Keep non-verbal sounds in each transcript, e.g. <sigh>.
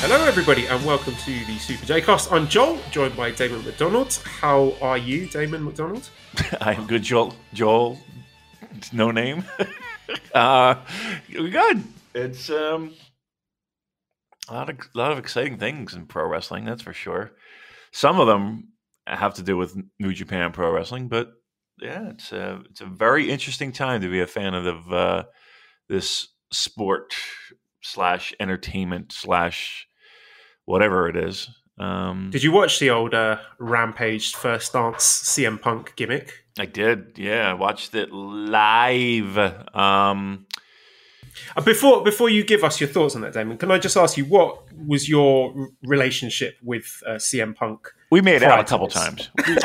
Hello, everybody, and welcome to the Super J Cast. I'm Joel, joined by Damon McDonald. How are you, Damon McDonald? <laughs> I am good, Joel. Joel, no name. <laughs> uh, we're good. It's um, a lot of a lot of exciting things in pro wrestling. That's for sure. Some of them have to do with New Japan Pro Wrestling, but yeah, it's a it's a very interesting time to be a fan of the, uh, this sport slash entertainment slash whatever it is. Um, Did you watch the old uh, Rampage first dance CM Punk gimmick? I did. Yeah, I watched it live. Um, Uh, before before you give us your thoughts on that, Damon, can I just ask you what was your relationship with uh, CM Punk? we made out a couple times. We,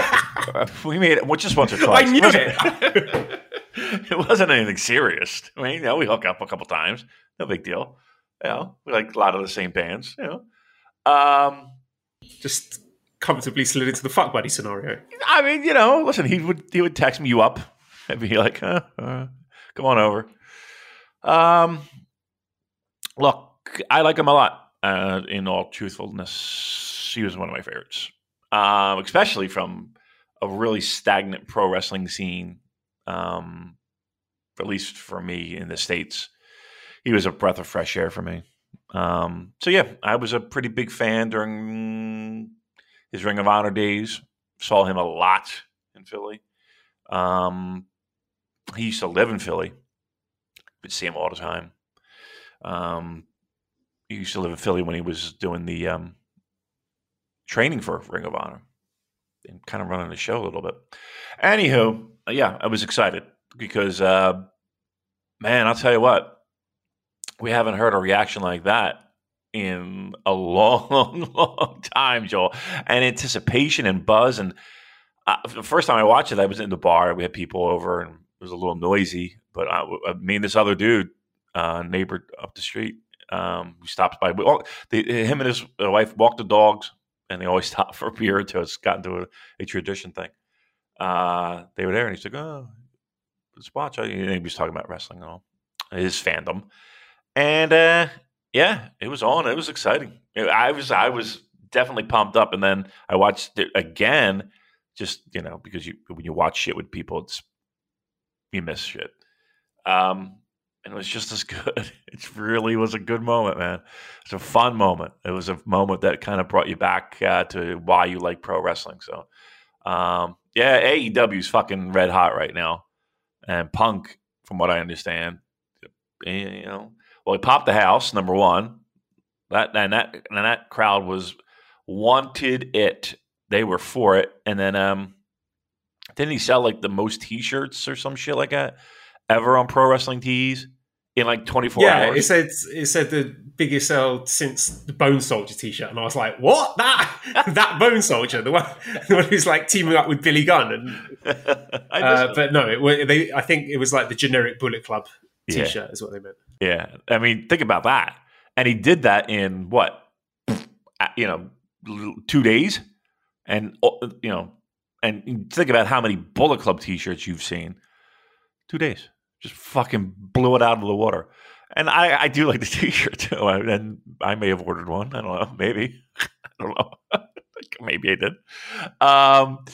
<laughs> we made it well, just once or <laughs> twice. I knew it. <laughs> it wasn't anything serious. I mean, you know, we hook up a couple times. No big deal. You know, we like a lot of the same bands. You know, um, just comfortably slid into the fuck buddy scenario. I mean, you know, listen, he would he would text me you up and be like, huh, uh, "Come on over." Um, look, I like him a lot. Uh, in all truthfulness, he was one of my favorites, um, especially from a really stagnant pro wrestling scene. Um, at least for me in the states, he was a breath of fresh air for me. Um, so yeah, I was a pretty big fan during his Ring of Honor days. Saw him a lot in Philly. Um, he used to live in Philly. Would see him all the time. Um, he used to live in Philly when he was doing the um, training for Ring of Honor and kind of running the show a little bit. Anywho, yeah, I was excited because, uh, man, I'll tell you what, we haven't heard a reaction like that in a <laughs> long, long long time, Joel. And anticipation and buzz. And uh, the first time I watched it, I was in the bar. We had people over, and it was a little noisy. But I, I me and this other dude, uh, neighbor up the street, um, who stops by. We they, him and his wife walk the dogs, and they always <laughs> stop for a beer two. It's gotten to a, a tradition thing. Uh, they were there, and he's like, "Oh, let's watch." He was talking about wrestling and all his fandom, and uh, yeah, it was on. It was exciting. I was I was definitely pumped up, and then I watched it again, just you know because you when you watch shit with people, it's you miss shit. Um, and it was just as <laughs> good. It really was a good moment, man. It's a fun moment. It was a moment that kind of brought you back uh, to why you like pro wrestling. So, um, yeah, AEW is fucking red hot right now, and Punk, from what I understand, eh, you know, well, he popped the house number one. That and that and that crowd was wanted it. They were for it, and then um, didn't he sell like the most T-shirts or some shit like that ever on Pro Wrestling Tees in like twenty four yeah, hours? it said it said the biggest sell since the Bone Soldier T-shirt, and I was like, "What? That <laughs> that Bone Soldier, the one, <laughs> the one who's like teaming up with Billy Gunn?" And <laughs> uh, but no, it, they I think it was like the generic Bullet Club Yeah. T-shirt is what they meant. Yeah, I mean, think about that. And he did that in what, you know, two days, and uh, you know, and think about how many Bullet Club T-shirts you've seen. Two days, just fucking blew it out of the water. And I, I do like the <laughs> T-shirt too. And I may have ordered one. I don't know. Maybe. <laughs> I don't know. <laughs> maybe I did. Um,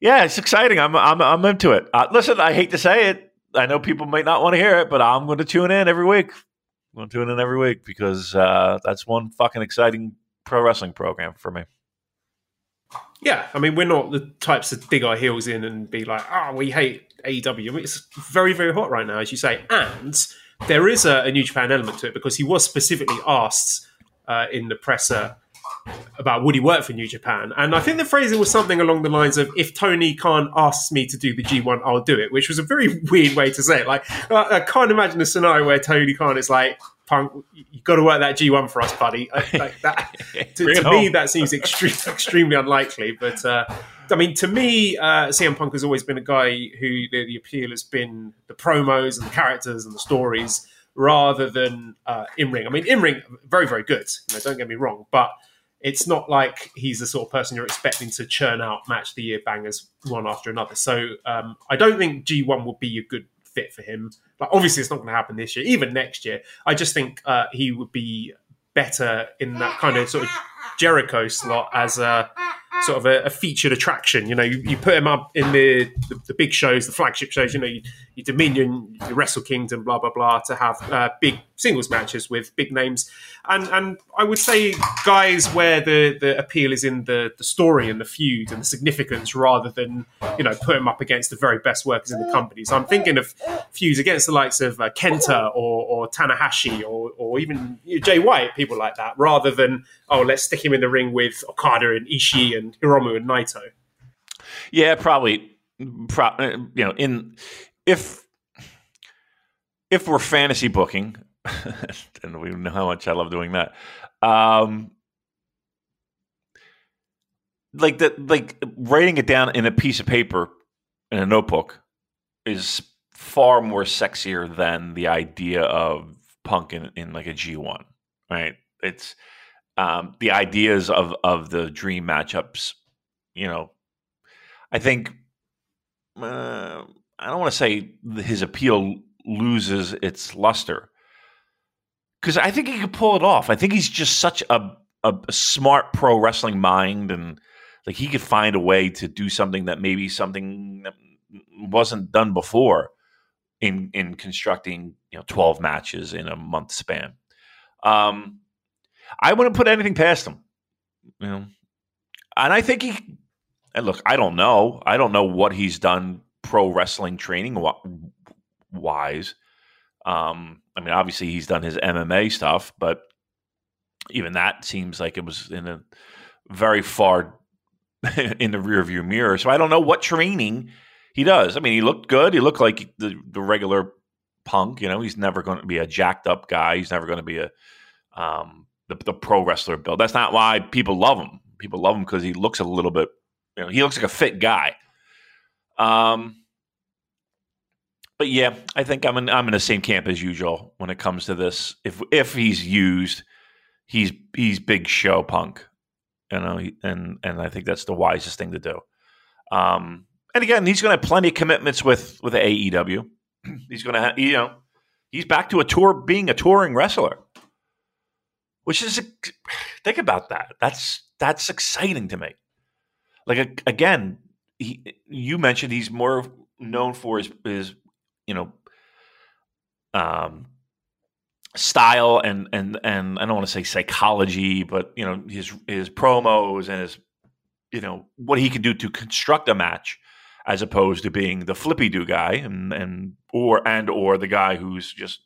yeah, it's exciting. I'm I'm I'm into it. Uh, listen, I hate to say it. I know people might not want to hear it, but I'm going to tune in every week. I'm going to tune in every week because uh, that's one fucking exciting pro wrestling program for me. Yeah, I mean, we're not the types to dig our heels in and be like, "Oh, we hate AEW." I mean, it's very, very hot right now, as you say, and there is a, a New Japan element to it because he was specifically asked uh, in the presser about would he work for New Japan, and I think the phrasing was something along the lines of, "If Tony Khan asks me to do the G1, I'll do it," which was a very <laughs> weird way to say it. Like, I, I can't imagine a scenario where Tony Khan is like, Punk, you got to work that G1 for us, buddy. Like <laughs> that, to, to me, that seems extreme, extremely unlikely. But uh, I mean, to me, uh, CM Punk has always been a guy who the, the, appeal has been the promos and the characters and the stories rather than uh, in ring. I mean, in ring, very, very good. You know, don't get me wrong, but it's not like he's the sort of person you're expecting to churn out match the year bangers one after another. So um, I don't think G1 would be a good fit for him. But obviously, it's not going to happen this year, even next year. I just think uh, he would be better in that kind of sort of Jericho slot as a sort of a, a, featured attraction. You know, you, you, put him up in the, the, the big shows, the flagship shows. You know, your, you Dominion, your Wrestle Kingdom, blah blah blah, to have uh, big singles matches with big names. And and I would say guys where the, the appeal is in the, the story and the feud and the significance rather than you know put him up against the very best workers in the company. So I'm thinking of feuds against the likes of uh, Kenta or, or Tanahashi or, or even Jay White, people like that, rather than oh let's stick him in the ring with Okada and Ishii and Hiromu and Naito. Yeah, probably. Pro- uh, you know, in if if we're fantasy booking, <laughs> and we know how much I love doing that. Um, like that, like writing it down in a piece of paper in a notebook is far more sexier than the idea of punk in, in like a G one, right? It's um, the ideas of of the dream matchups. You know, I think uh, I don't want to say his appeal loses its luster because I think he could pull it off. I think he's just such a, a, a smart pro wrestling mind, and like he could find a way to do something that maybe something that wasn't done before in in constructing you know 12 matches in a month span. Um, I wouldn't put anything past him. You know, and I think he. And look, I don't know. I don't know what he's done pro wrestling training wise. Um, I mean, obviously he's done his MMA stuff, but even that seems like it was in a very far <laughs> in the rearview mirror. So I don't know what training he does. I mean, he looked good. He looked like the the regular punk. You know, he's never going to be a jacked up guy. He's never going to be a um, the, the pro wrestler build. That's not why people love him. People love him because he looks a little bit. You know, he looks like a fit guy. Um, but yeah, I think I'm in, I'm in the same camp as usual when it comes to this. If if he's used, he's he's big show punk, you know, and and I think that's the wisest thing to do. Um, and again, he's going to have plenty of commitments with with AEW. <clears throat> He's going to have, you know, he's back to a tour, being a touring wrestler, which is think about that. That's that's exciting to me. Like again, he, you mentioned he's more known for his, his you know, um, style and and and I don't want to say psychology, but you know his his promos and his you know what he can do to construct a match, as opposed to being the flippy do guy and and or and or the guy who's just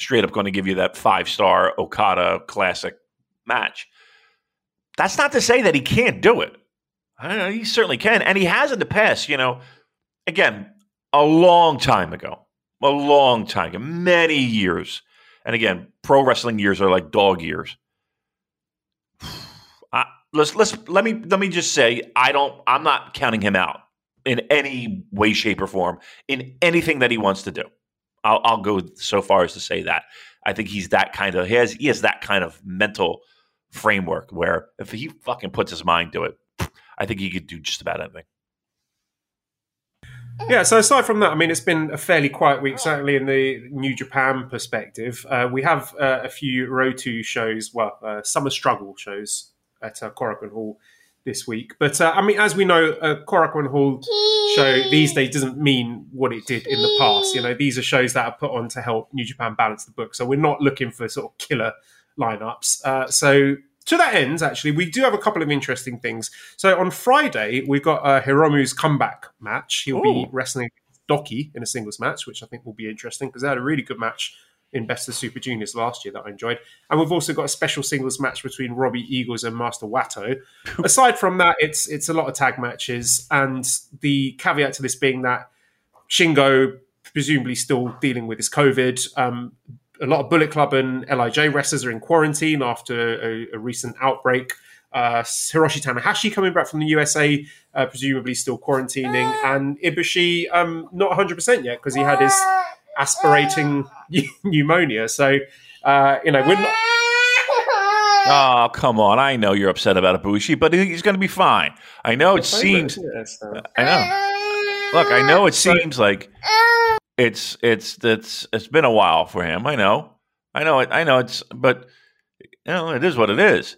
straight up going to give you that five star Okada classic match. That's not to say that he can't do it. Know, he certainly can, and he has in the past. You know, again, a long time ago, a long time ago, many years. And again, pro wrestling years are like dog years. <sighs> I, let's let's let me let me just say I don't I'm not counting him out in any way, shape, or form in anything that he wants to do. I'll, I'll go so far as to say that I think he's that kind of he has he has that kind of mental framework where if he fucking puts his mind to it, I think he could do just about anything. Yeah, so aside from that, I mean, it's been a fairly quiet week, certainly in the New Japan perspective. Uh, we have uh, a few Road to shows, well, uh, Summer Struggle shows at uh, Korakuen Hall this week. But uh, I mean, as we know, a Korakuen Hall show these days doesn't mean what it did in the past. You know, these are shows that are put on to help New Japan balance the book. So we're not looking for sort of killer lineups. Uh, so to that end, actually, we do have a couple of interesting things. So on Friday, we've got uh, Hiromu's comeback match. He'll Ooh. be wrestling Douki in a singles match, which I think will be interesting because they had a really good match in Best of Super Juniors last year that I enjoyed. And we've also got a special singles match between Robbie Eagles and Master Wato. <laughs> Aside from that, it's it's a lot of tag matches, and the caveat to this being that Shingo presumably still dealing with his COVID. Um, a lot of Bullet Club and Lij wrestlers are in quarantine after a, a recent outbreak. Uh, Hiroshi Tanahashi coming back from the USA, uh, presumably still quarantining, and Ibushi um, not 100% yet because he had his aspirating <laughs> pneumonia. So, uh, you know, we're not. <laughs> Oh, come on. I know you're upset about Ibushi, but he's going to be fine. I know it seems. I know. Look, I know it seems like it's it's it's it's been a while for him. I know. I know it. I know it's but you know, it is what it is.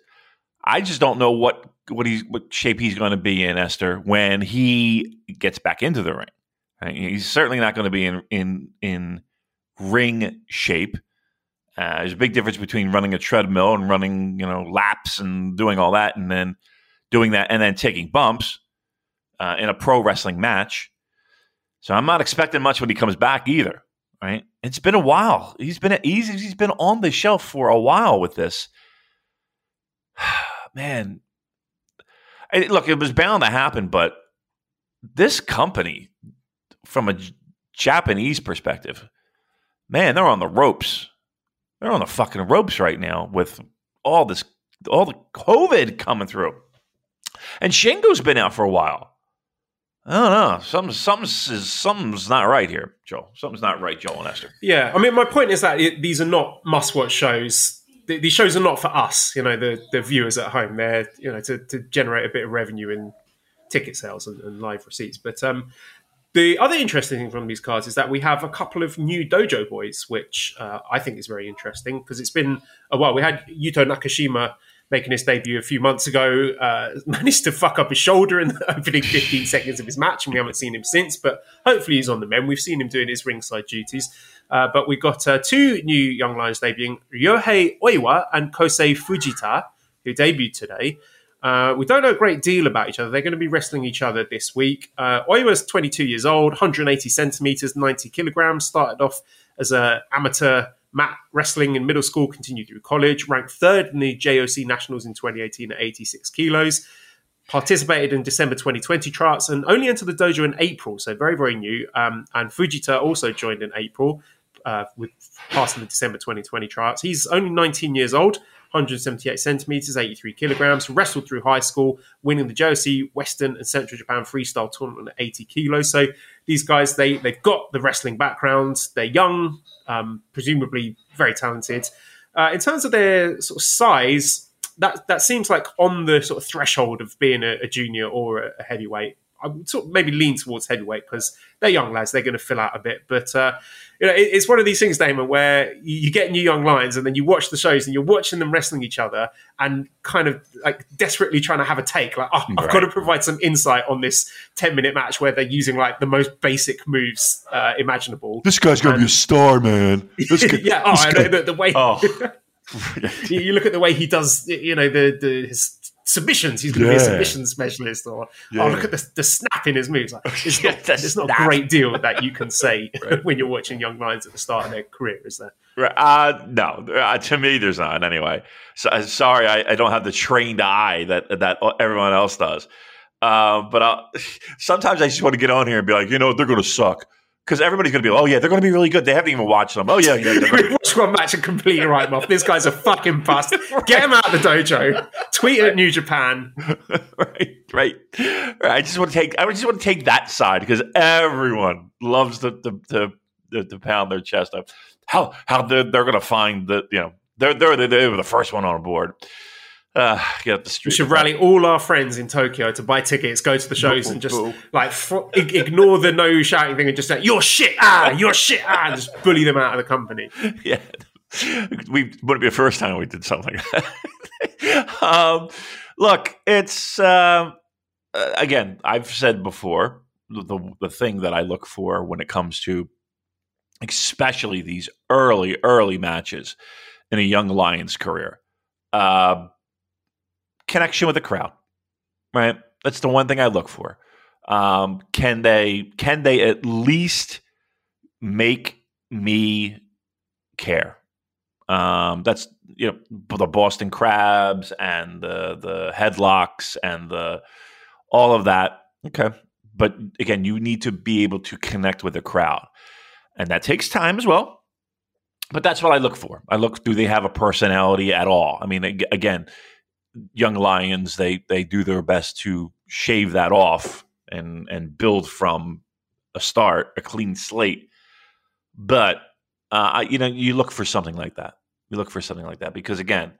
I just don't know what what he's what shape he's going to be in Esther when he gets back into the ring. He's certainly not going to be in in in ring shape. Uh, there's a big difference between running a treadmill and running, you know, laps and doing all that, and then doing that and then taking bumps uh, in a pro wrestling match. So I'm not expecting much when he comes back either. Right? It's been a while. He's been he's he's been on the shelf for a while with this. <sighs> Man, look, it was bound to happen, but this company, from a Japanese perspective, man, they're on the ropes. They're on the fucking ropes right now with all this, all the COVID coming through. And Shingo's been out for a while. I don't know. Something, something's, something's not right here, Joel. Something's not right, Joel and Esther. Yeah, I mean, my point is that it, these are not must-watch shows. these shows are not for us, you know, the the viewers at home. They're you know to, to generate a bit of revenue in ticket sales and, and live receipts. But um, the other interesting thing from these cards is that we have a couple of new dojo boys, which uh, I think is very interesting because it's been a while. We had Yuto Nakashima making his debut a few months ago, uh, <laughs> managed to fuck up his shoulder in the <laughs> opening 15 seconds of his match, and we haven't seen him since. But hopefully, he's on the mend. We've seen him doing his ringside duties. Uh, but we've got uh, two new Young Lions debuting Ryohei Oiwa and Kosei Fujita, who debuted today. Uh, we don't know a great deal about each other. They're going to be wrestling each other this week. Uh, Oiwa's 22 years old, 180 centimeters, 90 kilograms. Started off as an amateur mat wrestling in middle school, continued through college. Ranked third in the JOC Nationals in 2018 at 86 kilos. Participated in December 2020 charts and only entered the dojo in April, so very, very new. Um, and Fujita also joined in April uh, with passing the December 2020 charts. He's only 19 years old 178 centimeters, 83 kilograms, wrestled through high school, winning the JOC Western and Central Japan freestyle tournament at 80 kilos. So these guys, they they've got the wrestling background. They're young, um, presumably very talented. Uh, in terms of their sort of size, that that seems like on the sort of threshold of being a, a junior or a, a heavyweight. I would sort of maybe lean towards heavyweight because they're young lads; they're going to fill out a bit. But uh, you know, it, it's one of these things, Damon, where you, you, get new young lions, and then you watch the shows, and you're watching them wrestling each other, and kind of like desperately trying to have a take, like, oh, I've got to provide some insight on this ten minute match where they're using like the most basic moves uh, imaginable. This guy's going to be a star, man. <laughs> yeah, oh, I know the, the, way. Oh. <laughs> you look at the way he does, you know, the, the his submissions. He's going to yeah. be a submission specialist, or yeah. oh, look at the, the snap in his moves. Like, it's <laughs> not, there's not a great deal that you can say <laughs> right. <laughs> when you're watching young lions at the start of their career, is there? Right. Uh, no, uh, to me, there's not. Anyway, so, uh, sorry, I, I, don't have the trained eye that that everyone else does. Uh, but I'll, sometimes I just want to get on here and be like, you know, they're going to suck because everybody's going to be, oh yeah, they're going to be really good. They haven't even watched them. Oh yeah, yeah. we <laughs> watch one match and completely write them off. This guy's a fucking bust. <laughs> Get him out of the dojo. Tweet at New Japan. <laughs> right, right, right. I just want to take. I just want to take that side because everyone loves to to, to, to pound their chest up. How how they're, they're going to find the you know they're they're they were the first one on board uh, get up the street. We should rally all our friends in Tokyo to buy tickets, go to the shows, and just like f- ignore the no shouting thing and just say "You're shit, ah, you're shit, ah," and just bully them out of the company. <laughs> Yeah, we wouldn't be the first time we did something. <laughs> um, look, it's uh, again. I've said before the the thing that I look for when it comes to, especially these early early matches in a young Lions career. Uh, connection with the crowd, right? That's the one thing I look for. Um, can they can they at least make me care? Um, that's you know the Boston Crabs and the the headlocks and the all of that. Okay, but again, you need to be able to connect with the crowd, and that takes time as well. but that's what I look for. I look do they have a personality at all? I mean, again, young lions they they do their best to shave that off and and build from a start, a clean slate. But uh, you know, you look for something like that. You look for something like that because again,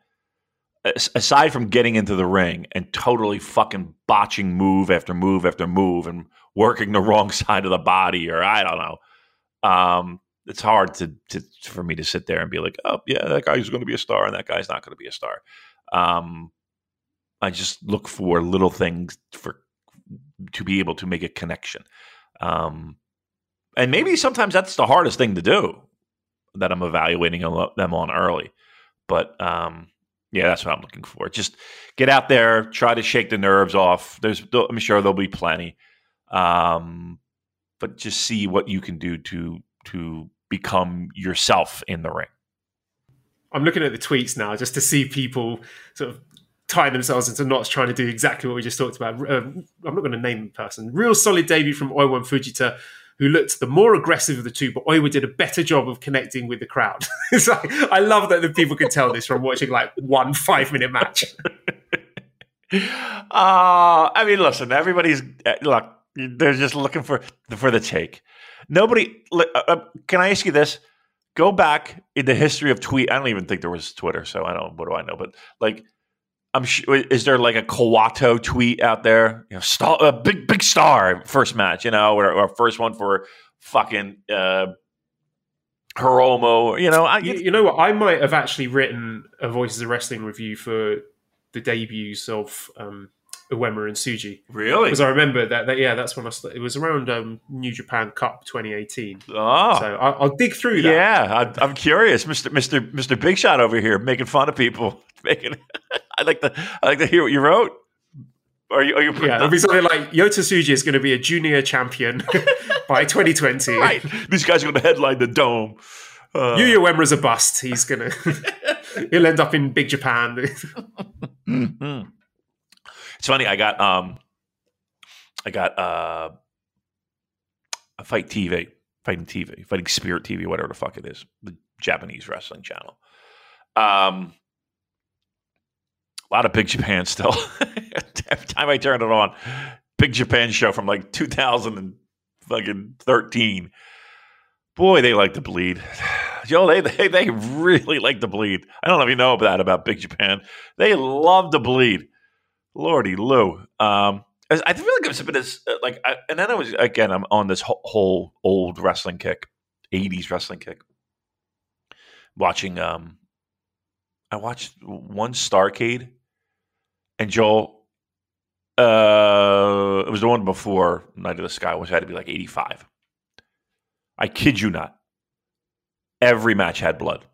aside from getting into the ring and totally fucking botching move after move after move and working the <laughs> wrong side of the body or I don't know, um, it's hard to, to for me to sit there and be like, oh yeah, that guy's going to be a star and that guy's not going to be a star. Um, I just look for little things for to be able to make a connection. Um, and maybe sometimes that's the hardest thing to do that I'm evaluating them on early. But um, yeah, that's what I'm looking for. Just get out there, try to shake the nerves off. There's, I'm sure there'll be plenty. Um, but just see what you can do to to become yourself in the ring. I'm looking at the tweets now just to see people sort of tie themselves into knots trying to do exactly what we just talked about. Uh, I'm not going to name the person. Real solid debut from Oiwa and Fujita, who looked the more aggressive of the two, but Oiwa did a better job of connecting with the crowd. <laughs> it's like, I love that the people can tell this from watching like one five minute match. <laughs> uh, I mean, listen, everybody's uh, look. They're just looking for for the take. Nobody. Uh, uh, can I ask you this? Go back in the history of tweet. I don't even think there was Twitter, so I don't. What do I know? But like, I'm sure. Is there like a Kawato tweet out there? You know, star, a big big star first match, you know, or, or first one for fucking uh, Hiromu. You know, I, you, you, know what? I might have actually written a Voices of Wrestling review for the debuts of um, and Tsuji. Really? Because I remember that, that, Yeah, that's when I. It was around um, New Japan Cup 2018. Oh, ah. so I, will dig through that. Yeah, I, am curious, Mister Mister Mister Big Shot over here making fun of people. <laughs> Making, <laughs> I like to I like to hear what you wrote. Are you? Are you? Yeah, it'll be something like Yota Tsuji is going to be a junior champion <laughs> by 2020. Right. These guys are going to headline the dome. Uh, Yuya Uemura's a bust. He's gonna. he'll end up in Big Japan. mm-hmm. It's funny. I got um, I got uh, a fight TV, fighting TV, fighting Spirit TV, whatever the fuck it is, the Japanese wrestling channel. Um, a lot of Big Japan still. Every <laughs> time I turn it on, Big Japan show from like 2013. Boy, they like to bleed. <sighs> Joe, they, they they really like to bleed. I don't know if you know that about Big Japan. They love to bleed. Lordy Lou. Um, I feel like it's been this uh, like, I, and then I was again. I'm on this whole old wrestling kick, '80s wrestling kick. Watching, um, I watched one Starcade, and Joel. Uh, it was the one before Night of the Sky, which had to be like '85. I kid you not. Every match had blood.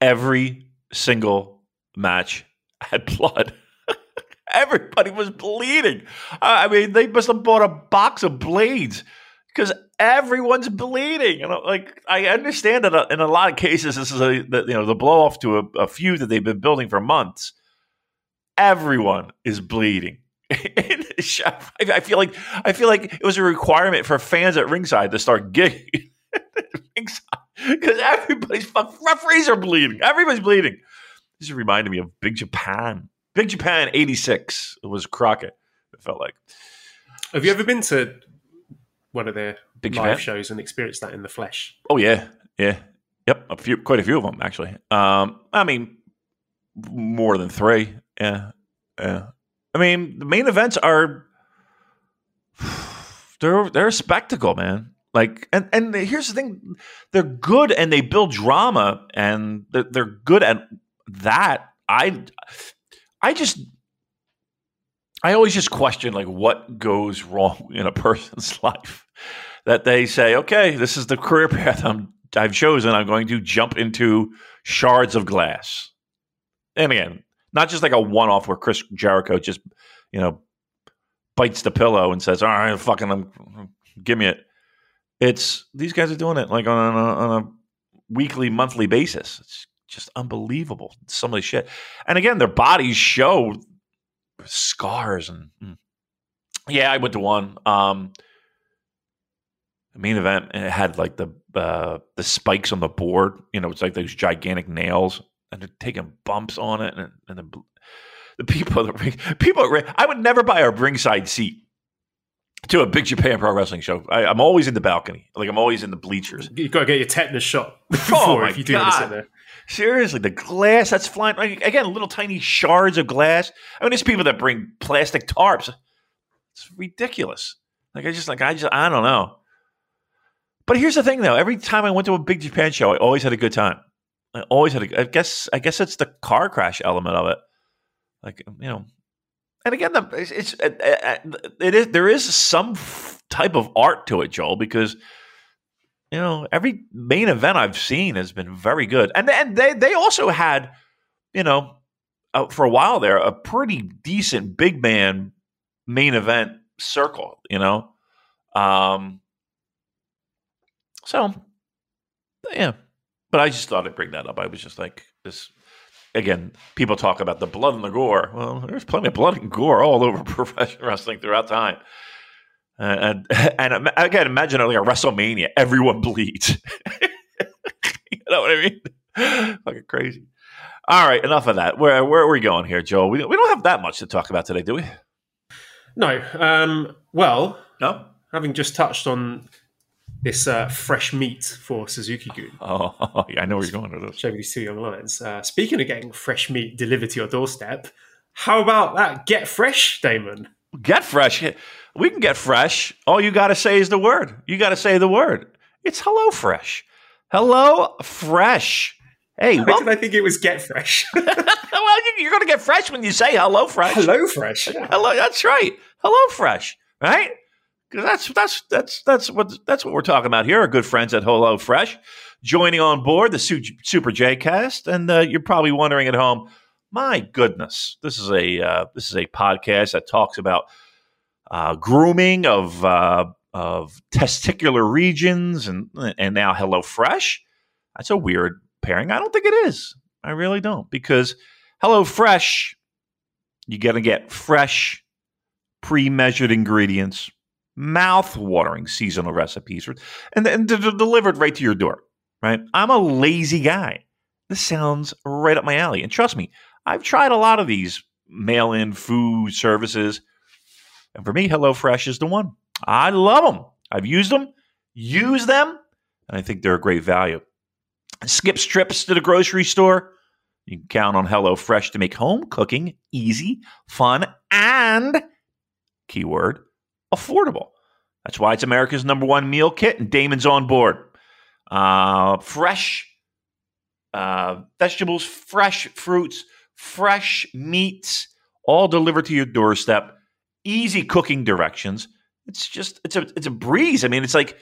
Every single match had <laughs> blood. Everybody was bleeding. I mean, they must have bought a box of blades because everyone's bleeding. And like, I understand that uh, in a lot of cases, this is a you know the blow off to a, a feud that they've been building for months. Everyone is bleeding. <laughs> I feel like I feel like it was a requirement for fans at ringside to start gigging because <laughs> everybody's referees are bleeding. Everybody's bleeding. This reminded me of Big Japan. Big Japan '86 It was Crockett. It felt like. Have you ever been to one of their Big live Japan? shows and experienced that in the flesh? Oh yeah, yeah, yep. A few, quite a few of them actually. Um, I mean, more than three. Yeah, yeah. I mean, the main events are they're they're a spectacle, man. Like, and and here's the thing: they're good and they build drama, and they're, they're good at that. I I just I always just question like what goes wrong <laughs> in a person's <laughs> life that they say, okay, this is the career path I'm I've chosen. I'm going to jump into shards of glass. And again, not just like a one off where Chris Jericho just, you know, bites the pillow and says, all right, fucking, I'm, give me it. It's these guys are doing it like on a, on a weekly, monthly basis. It's just unbelievable. Some of the shit. And again, their bodies show scars and mm. yeah, I went to one. Um main event it had like the uh, the spikes on the board. You know, it's like those gigantic nails, and they're taking bumps on it, and, and the, the people, the ring, people, at ring- I would never buy a ringside seat to a Big Japan Pro Wrestling show. I, I'm always in the balcony, like I'm always in the bleachers. You've got to get your tetanus shot <laughs> Oh before my if you do want to sit there. Seriously, the glass that's flying like, again, little tiny shards of glass. I mean, there's people that bring plastic tarps. It's ridiculous. Like I just like I just I don't know. But here's the thing, though. Every time I went to a Big Japan show, I always had a good time. I always had a. I guess I guess it's the car crash element of it. Like you know, and again, the, it's, it's it, it is there is some type of art to it, Joel, because you know every main event I've seen has been very good, and then they they also had you know uh, for a while there a pretty decent big man main event circle, you know. Um, so yeah, but I just thought I'd bring that up. I was just like this. Again, people talk about the blood and the gore. Well, there's plenty of blood and gore all over <laughs> professional wrestling throughout time. And <laughs> and, and again, imagine like a WrestleMania, everyone bleeds. <laughs> you know what I mean? Fucking crazy. All right, enough of that. Where where are we going here, Joe? We we don't have that much to talk about today, do we? No. Um, well, No. having just touched on this uh, fresh meat for Suzuki Gun, <laughs> Oh, yeah, I know where you're going with this. showing these two young lions. Uh, speaking of getting fresh meat delivered to your doorstep, how about that? Get fresh, Damon. Get fresh. We can get fresh. All you got to say is the word. You got to say the word. It's hello fresh. Hello fresh. Hey, Why well, did I think it was get fresh? <laughs> well you- you're going to get fresh when you say hello fresh. Hello, fresh. Hello, that's right. Hello Fresh, right? That's that's that's that's what that's what we're talking about here. Our good friends at Hello Fresh joining on board the Super J Cast, and uh, you're probably wondering at home, my goodness, this is a uh, this is a podcast that talks about uh, grooming of uh, of testicular regions, and and now Hello Fresh. That's a weird pairing. I don't think it is. I really don't because Hello Fresh, you're gonna get fresh pre-measured ingredients, mouth-watering seasonal recipes, and, and delivered right to your door. Right? I'm a lazy guy. This sounds right up my alley, and trust me, I've tried a lot of these mail-in food services, and for me, HelloFresh is the one. I love them. I've used them, use them, and I think they're a great value. Skip trips to the grocery store. You can count on HelloFresh to make home cooking easy, fun, and keyword affordable. That's why it's America's number one meal kit, and Damon's on board. Uh, fresh uh, vegetables, fresh fruits, fresh meats, all delivered to your doorstep. Easy cooking directions. It's just it's a it's a breeze. I mean, it's like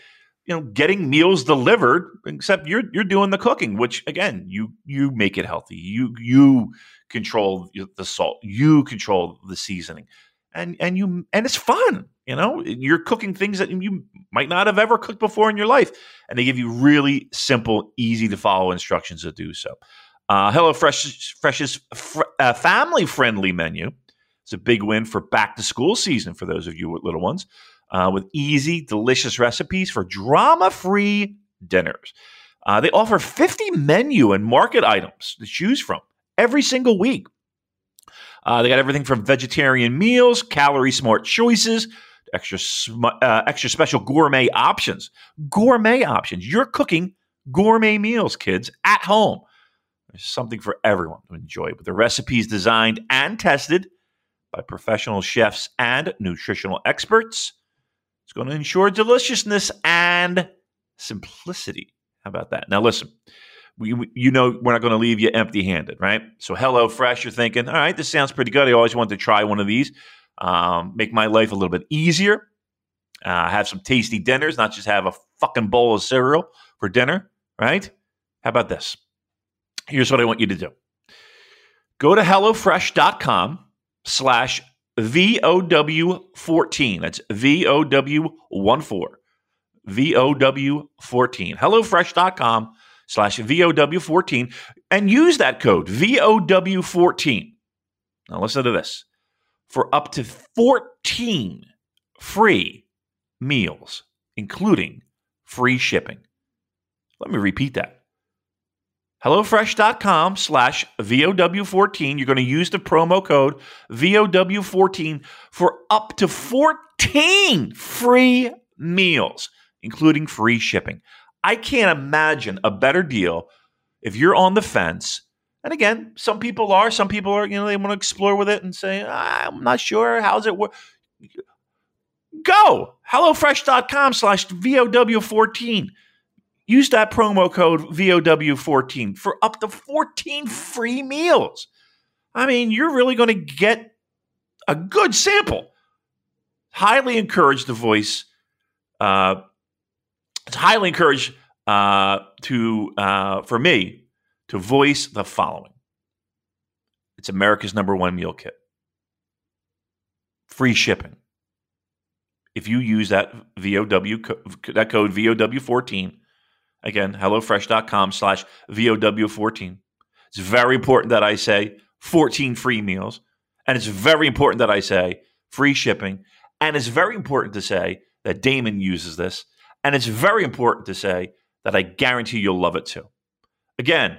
you know getting meals delivered, except you're you're doing the cooking, which again you you make it healthy. You you control the salt. You control the seasoning and and you and it's fun you know? You're cooking things that you might not have ever cooked before in your life and they give you really simple easy to follow instructions to do so. Uh, hello fresh fresh's fr- uh, family friendly menu. It's a big win for back to school season for those of you with little ones uh, with easy delicious recipes for drama free dinners. Uh, they offer 50 menu and market items to choose from every single week uh, they got everything from vegetarian meals, calorie smart choices, extra sm- uh, extra special gourmet options. Gourmet options. You're cooking gourmet meals, kids, at home. There's something for everyone to enjoy with the recipes designed and tested by professional chefs and nutritional experts. It's going to ensure deliciousness and simplicity. How about that? Now, listen we, you know we're not going to leave you empty handed, right? So, Hello Fresh, you're thinking, all right, this sounds pretty good. I always wanted to try one of these, um, make my life a little bit easier, uh, have some tasty dinners, not just have a fucking bowl of cereal for dinner, right? How about this? Here's what I want you to do go to HelloFresh.com slash VOW14. That's VOW14. VOW14. HelloFresh.com slash VOW14 and use that code VOW14. Now listen to this. For up to 14 free meals, including free shipping. Let me repeat that. HelloFresh.com slash VOW14. You're going to use the promo code VOW14 for up to 14 free meals, including free shipping. I can't imagine a better deal if you're on the fence. And again, some people are, some people are, you know, they want to explore with it and say, I'm not sure. How's it work? Go HelloFresh.com slash VOW14. Use that promo code VOW14 for up to 14 free meals. I mean, you're really going to get a good sample. Highly encourage the voice. Uh, it's highly encouraged uh, to uh, for me to voice the following. It's America's number one meal kit. Free shipping. If you use that VOW that code VOW14 Again, HelloFresh.com slash VOW14. It's very important that I say 14 free meals. And it's very important that I say free shipping. And it's very important to say that Damon uses this. And it's very important to say that I guarantee you'll love it too. Again,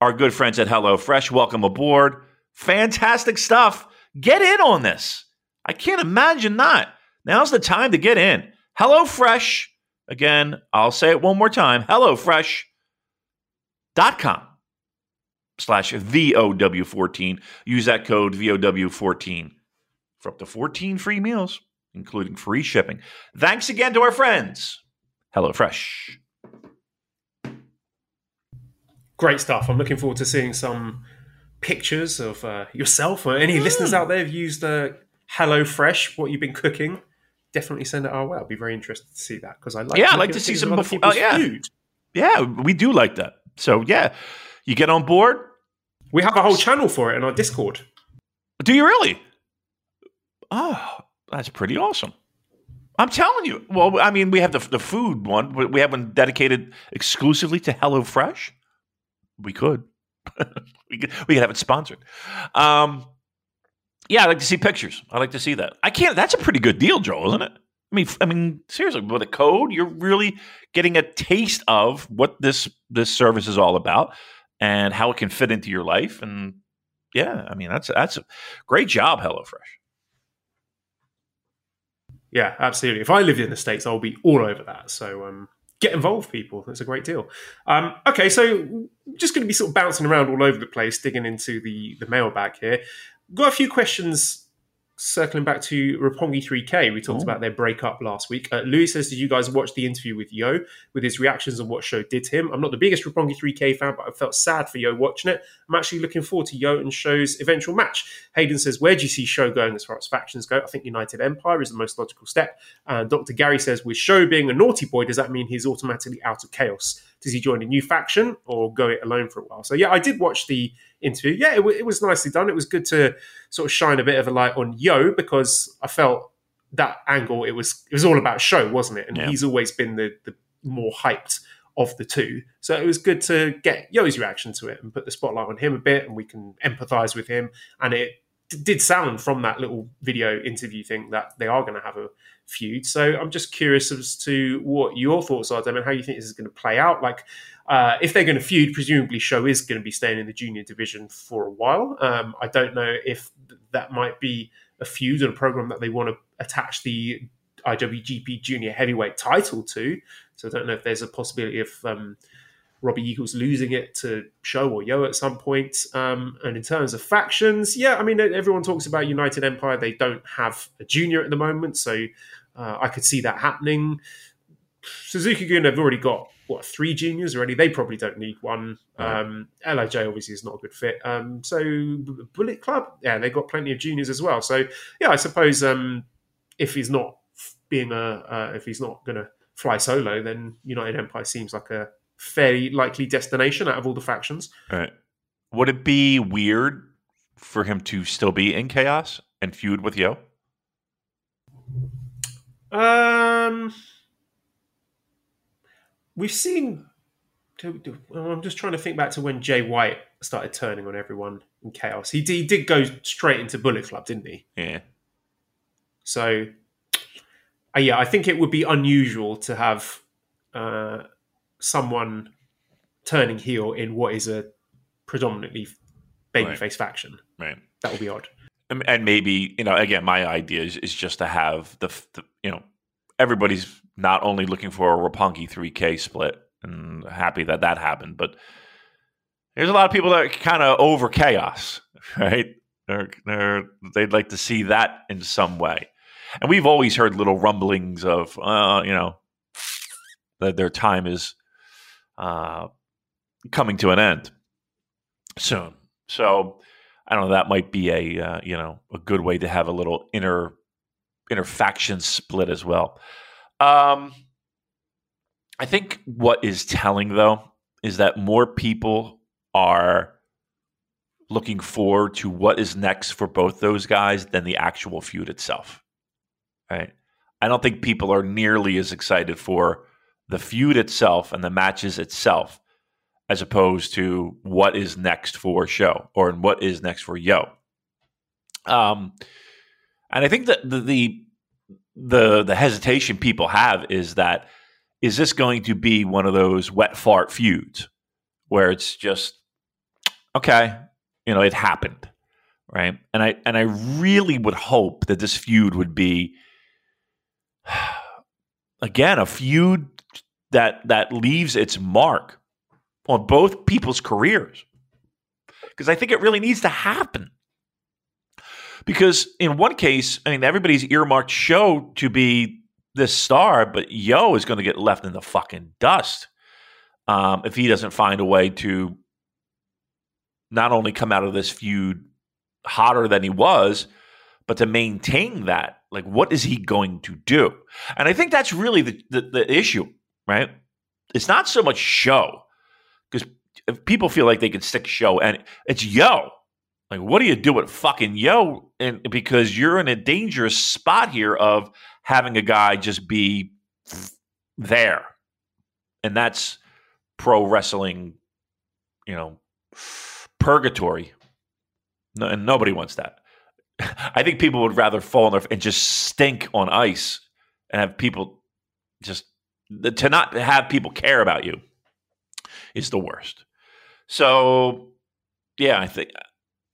our good friends at HelloFresh, welcome aboard. Fantastic stuff. Get in on this. I can't imagine not. Now's the time to get in. HelloFresh Again, I'll say it one more time HelloFresh.com slash VOW14. Use that code VOW14 for up to 14 free meals, including free shipping. Thanks again to our friends, HelloFresh. Great stuff. I'm looking forward to seeing some pictures of uh, yourself or any mm. listeners out there have used uh, HelloFresh, what you've been cooking definitely send it our way. I'd be very interested to see that because I like. Yeah, I'd like to see some before. Oh, yeah, food. yeah, we do like that. So yeah, you get on board. We have a whole channel for it in our Discord. Do you really? Oh, that's pretty awesome. I'm telling you. Well, I mean, we have the the food one, but we have one dedicated exclusively to HelloFresh. We could. <laughs> we could we could have it sponsored. Um, yeah, I'd like to see pictures. I'd like to see that. I can't. That's a pretty good deal, Joel, isn't it? I mean, I mean, seriously, with a code, you're really getting a taste of what this this service is all about and how it can fit into your life. And yeah, I mean, that's that's a great job, HelloFresh. Yeah, absolutely. If I lived in the states, I'll be all over that. So um, get involved, people. That's a great deal. Um, okay, so just going to be sort of bouncing around all over the place, digging into the the mailbag here got a few questions circling back to Roppongi 3K, we talked oh. about their breakup last week. Uh, Louis says, Did you guys watch the interview with Yo with his reactions on what show did to him? I'm not the biggest Roppongi 3K fan, but I felt sad for Yo watching it. I'm actually looking forward to Yo and Show's eventual match. Hayden says, Where do you see Show going as far as factions go? I think United Empire is the most logical step. And Dr. Gary says, With Show being a naughty boy, does that mean he's automatically out of chaos? Does he join a new faction or go it alone for a while? So, yeah, I did watch the interview. Yeah, it, w- it was nicely done. It was good to sort of shine a bit of a light on Yo because I felt that angle it was it was all about Show, wasn't it? And yeah. he's always been the the more hyped of the two. So it was good to get Yo's reaction to it and put the spotlight on him a bit, and we can empathise with him. And it did sound from that little video interview thing that they are going to have a feud. So I'm just curious as to what your thoughts are, Devin, how you think this is going to play out. Like, uh, if they're going to feud, presumably Show is going to be staying in the junior division for a while. Um, I don't know if that might be a feud and a program that they want to attach the IWGP Junior Heavyweight title to. So I don't know if there's a possibility of um, Robbie Eagles losing it to Show or Yo at some point. Um, and in terms of factions, yeah, I mean, everyone talks about United Empire. They don't have a junior at the moment, so uh, I could see that happening. Suzuki-gun have already got what three juniors already. They probably don't need one. Right. Um, Lij obviously is not a good fit. Um, so Bullet Club, yeah, they've got plenty of juniors as well. So yeah, I suppose um, if he's not being a uh, if he's not going to fly solo, then United Empire seems like a fairly likely destination out of all the factions. Right. Would it be weird for him to still be in chaos and feud with Yo? Um, we've seen. I'm just trying to think back to when Jay White started turning on everyone in chaos. He, he did go straight into Bullet Club, didn't he? Yeah. So, uh, yeah, I think it would be unusual to have uh, someone turning heel in what is a predominantly babyface Right. faction. Right. That would be odd. And- and maybe you know again my idea is, is just to have the, the you know everybody's not only looking for a Roppongi 3k split and happy that that happened but there's a lot of people that are kind of over chaos <laughs> right they're, they're, they'd like to see that in some way and we've always heard little rumblings of uh, you know that their time is uh, coming to an end soon so I don't know. That might be a uh, you know a good way to have a little inner inner faction split as well. Um, I think what is telling though is that more people are looking forward to what is next for both those guys than the actual feud itself. Right? I don't think people are nearly as excited for the feud itself and the matches itself as opposed to what is next for show or what is next for yo. Um, and I think that the, the the the hesitation people have is that is this going to be one of those wet fart feuds where it's just okay, you know, it happened, right? And I and I really would hope that this feud would be <sighs> again a feud that that leaves its mark on both people's careers because I think it really needs to happen. Because in one case, I mean, everybody's earmarked show to be this star, but Yo is going to get left in the fucking dust um, if he doesn't find a way to not only come out of this feud hotter than he was, but to maintain that. Like, what is he going to do? And I think that's really the, the, the issue, right? It's not so much show because people feel like they can stick show and it's yo. Like, what do you do with fucking yo? And because you're in a dangerous spot here of having a guy just be there, and that's pro wrestling, you know, purgatory. No, and nobody wants that. <laughs> I think people would rather fall in their and just stink on ice and have people just to not have people care about you is the worst. So, yeah, I think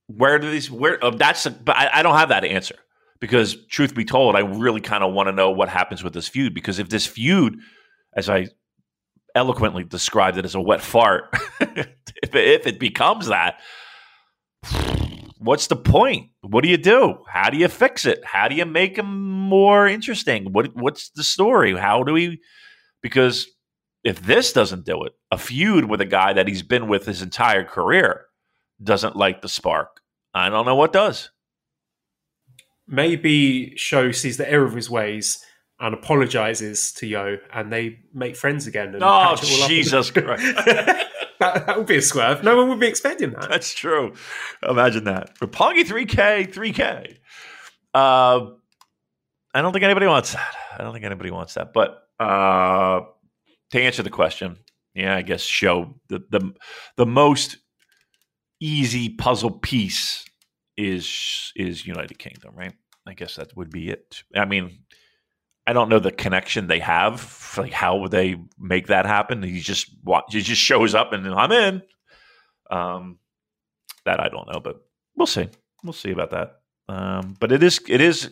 where do these where uh, that's but I, I don't have that answer because truth be told, I really kind of want to know what happens with this feud because if this feud, as I eloquently described it as a wet fart, <laughs> if, if it becomes that, what's the point? What do you do? How do you fix it? How do you make them more interesting? What what's the story? How do we? Because if this doesn't do it, a feud with a guy that he's been with his entire career doesn't like the spark. I don't know what does. Maybe Show sees the error of his ways and apologizes to Yo, and they make friends again. And Oh, patch it all up. Jesus <laughs> Christ. <laughs> that, that would be a swerve. No one would be expecting that. That's true. Imagine that. Roppongi 3K, 3K. Uh, I don't think anybody wants that. I don't think anybody wants that. But uh, to answer the question, yeah, I guess show the the the most easy puzzle piece is is United Kingdom, right? I guess that would be it. I mean, I don't know the connection they have. Like, how would they make that happen? He just he just shows up and I'm in. Um, that I don't know, but we'll see. We'll see about that. Um, but it is it is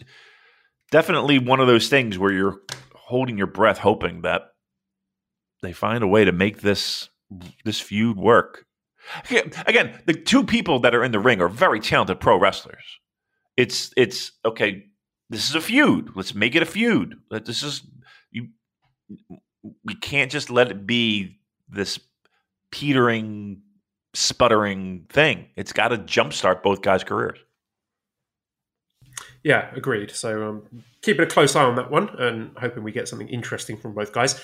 definitely one of those things where you're holding your breath, hoping that they find a way to make this this feud work. Again, the two people that are in the ring are very talented pro wrestlers. It's it's okay. This is a feud. Let's make it a feud. This is you. We can't just let it be this petering, sputtering thing. It's got to jumpstart both guys' careers. Yeah, agreed. So um, keeping a close eye on that one and hoping we get something interesting from both guys.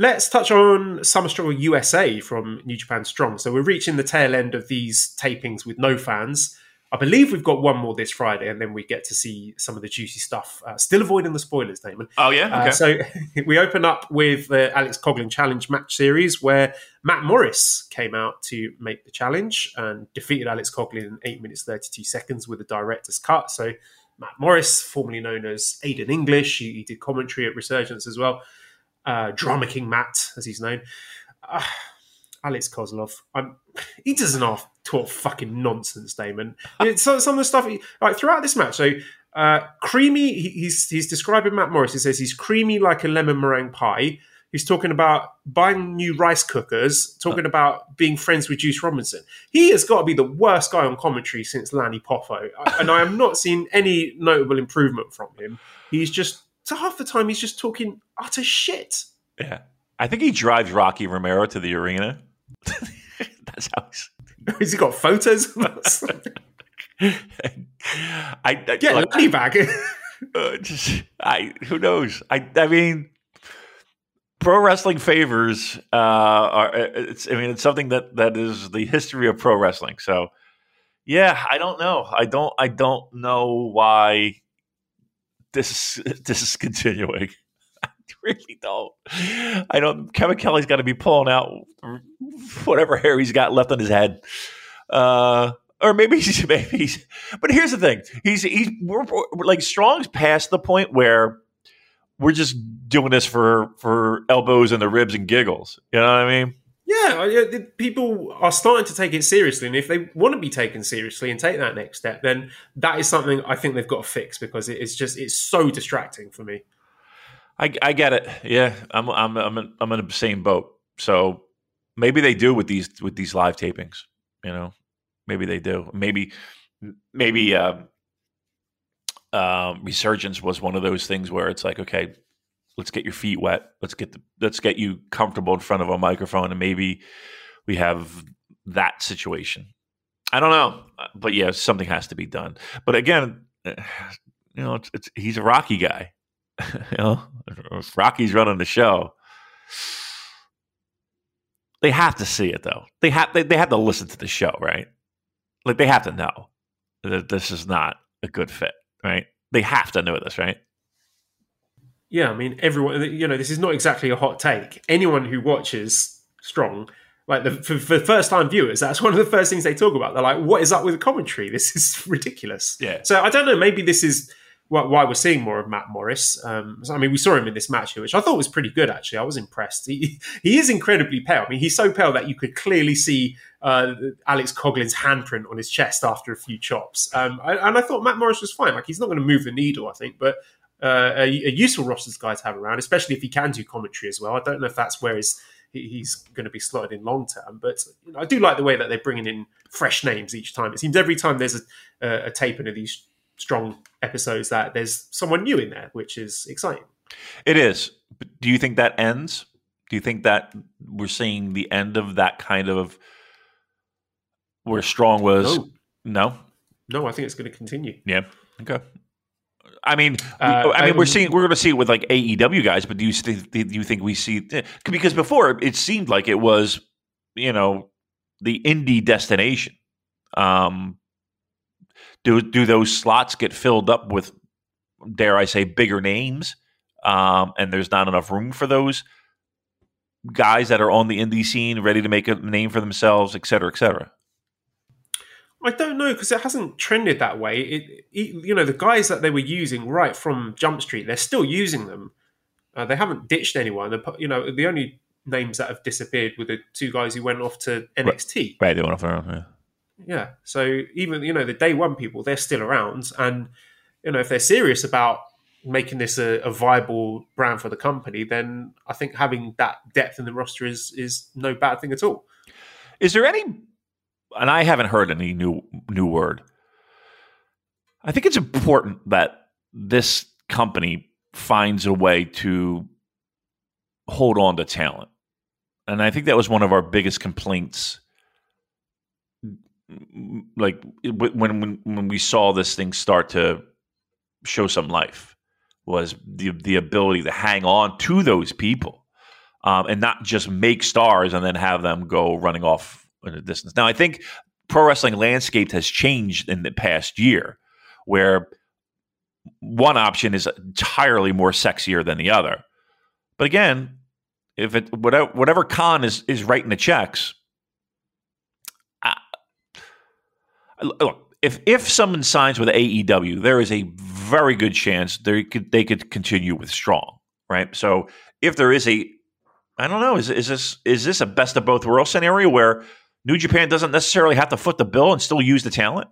Let's touch on Summer Struggle USA from New Japan Strong. So we're reaching the tail end of these tapings with no fans. I believe we've got one more this Friday, and then we get to see some of the juicy stuff. Uh, still avoiding the spoilers, Damon. Oh yeah, Uh, so <laughs> we open up with the Alex Coughlin Challenge match series, where Matt Morris came out to make the challenge and defeated Alex Coughlin in eight minutes thirty-two seconds with a director's cut. So Matt Morris, formerly known as Aiden English, he, he did commentary at Resurgence as well. Uh, Drama King Matt, as he's known. uh, Alex Koslov, I'm, he doesn't half talk fucking nonsense, Damon. <laughs> Some, some of the stuff he, like throughout this match. So uh, creamy, he, he's he's describing Matt Morris. He says he's creamy like a lemon meringue pie. He's talking about buying new rice cookers, talking about being friends with Juice Robinson. He has got to be the worst guy on commentary since Lanny Poffo. And I have not seen any notable improvement from him. He's just, so half the time, he's just talking utter shit. Yeah. I think he drives Rocky Romero to the arena. <laughs> That's how he's. Has he got photos of us? <laughs> I, I yeah, look, Lanny back. <laughs> uh, just, I who knows? I I mean, pro wrestling favors uh, are. It's I mean, it's something that that is the history of pro wrestling. So, yeah, I don't know. I don't. I don't know why this this is continuing. <laughs> Really don't. I don't. Kevin Kelly's got to be pulling out whatever hair he's got left on his head. Uh, or maybe he's <laughs> maybe he's, but here's the thing he's he's we're, we're, like strong's past the point where we're just doing this for for elbows and the ribs and giggles you know what i mean yeah people are starting to take it seriously and if they want to be taken seriously and take that next step then that is something i think they've got to fix because it's just it's so distracting for me i, I get it yeah i'm i'm i'm in, I'm in the same boat so maybe they do with these with these live tapings you know Maybe they do. Maybe maybe uh, uh, resurgence was one of those things where it's like, okay, let's get your feet wet. Let's get the, let's get you comfortable in front of a microphone, and maybe we have that situation. I don't know, but yeah, something has to be done. But again, <sighs> you know, it's, it's he's a Rocky guy. <laughs> you know, if Rocky's running the show. They have to see it though. They have they, they have to listen to the show, right? like they have to know that this is not a good fit, right? They have to know this, right? Yeah, I mean, everyone, you know, this is not exactly a hot take. Anyone who watches Strong, like the, for, for first time viewers, that's <laughs> one of the first things they talk about. They're like, what is up with the commentary? This is ridiculous. Yeah. So I don't know, maybe this is why we're seeing more of Matt Morris. Um, I mean, we saw him in this match here, which I thought was pretty good. Actually, I was impressed. He he is incredibly pale. I mean, he's so pale that you could clearly see uh, Alex Coughlin's handprint on his chest after a few chops. Um, I, and I thought Matt Morris was fine. Like he's not going to move the needle, I think, but uh, a, a, useful roster's guy to have around, especially if he can do commentary as well. I don't know if that's where his, he's going to be slotted in long term, but you know, I do like the way that they're bringing in fresh names each time. It seems every time there's a, a, a tape into these strong episodes that there's someone new in there, which is exciting. It is. Do you think that ends? Do you think that we're seeing the end of that kind of where Strong was? No. No, no I think it's going to continue. Yeah. Okay. I mean, uh, I mean, we're seeing we're going to see it with like AEW guys, but do you do you think we see because before it seemed like it was, you know, the indie destination. Um, do do those slots get filled up with dare I say bigger names? Um, and there's not enough room for those guys that are on the indie scene, ready to make a name for themselves, et cetera, et cetera. I don't know because it hasn't trended that way. It, it, you know, the guys that they were using right from Jump Street, they're still using them. Uh, they haven't ditched anyone. The, you know, the only names that have disappeared were the two guys who went off to NXT. Right, they went off their own. Yeah. Yeah. So even you know the day one people, they're still around, and you know if they're serious about making this a, a, viable brand for the company, then I think having that depth in the roster is is no bad thing at all. Is there any? And I haven't heard any new new word. I think it's important that this company finds a way to hold on to talent. And I think that was one of our biggest complaints like when when when we saw this thing start to show some life was the the ability to hang on to those people um, and not just make stars and then have them go running off in the distance. Now, I think pro wrestling landscape has changed in the past year, where one option is entirely more sexier than the other. But again, if it whatever whatever Khan is is writing the checks, look, if if someone signs with AEW, there is a very good chance they could they could continue with Strong, right? So if there is a I don't know. Is is this is this a best of both worlds scenario where New Japan doesn't necessarily have to foot the bill and still use the talent?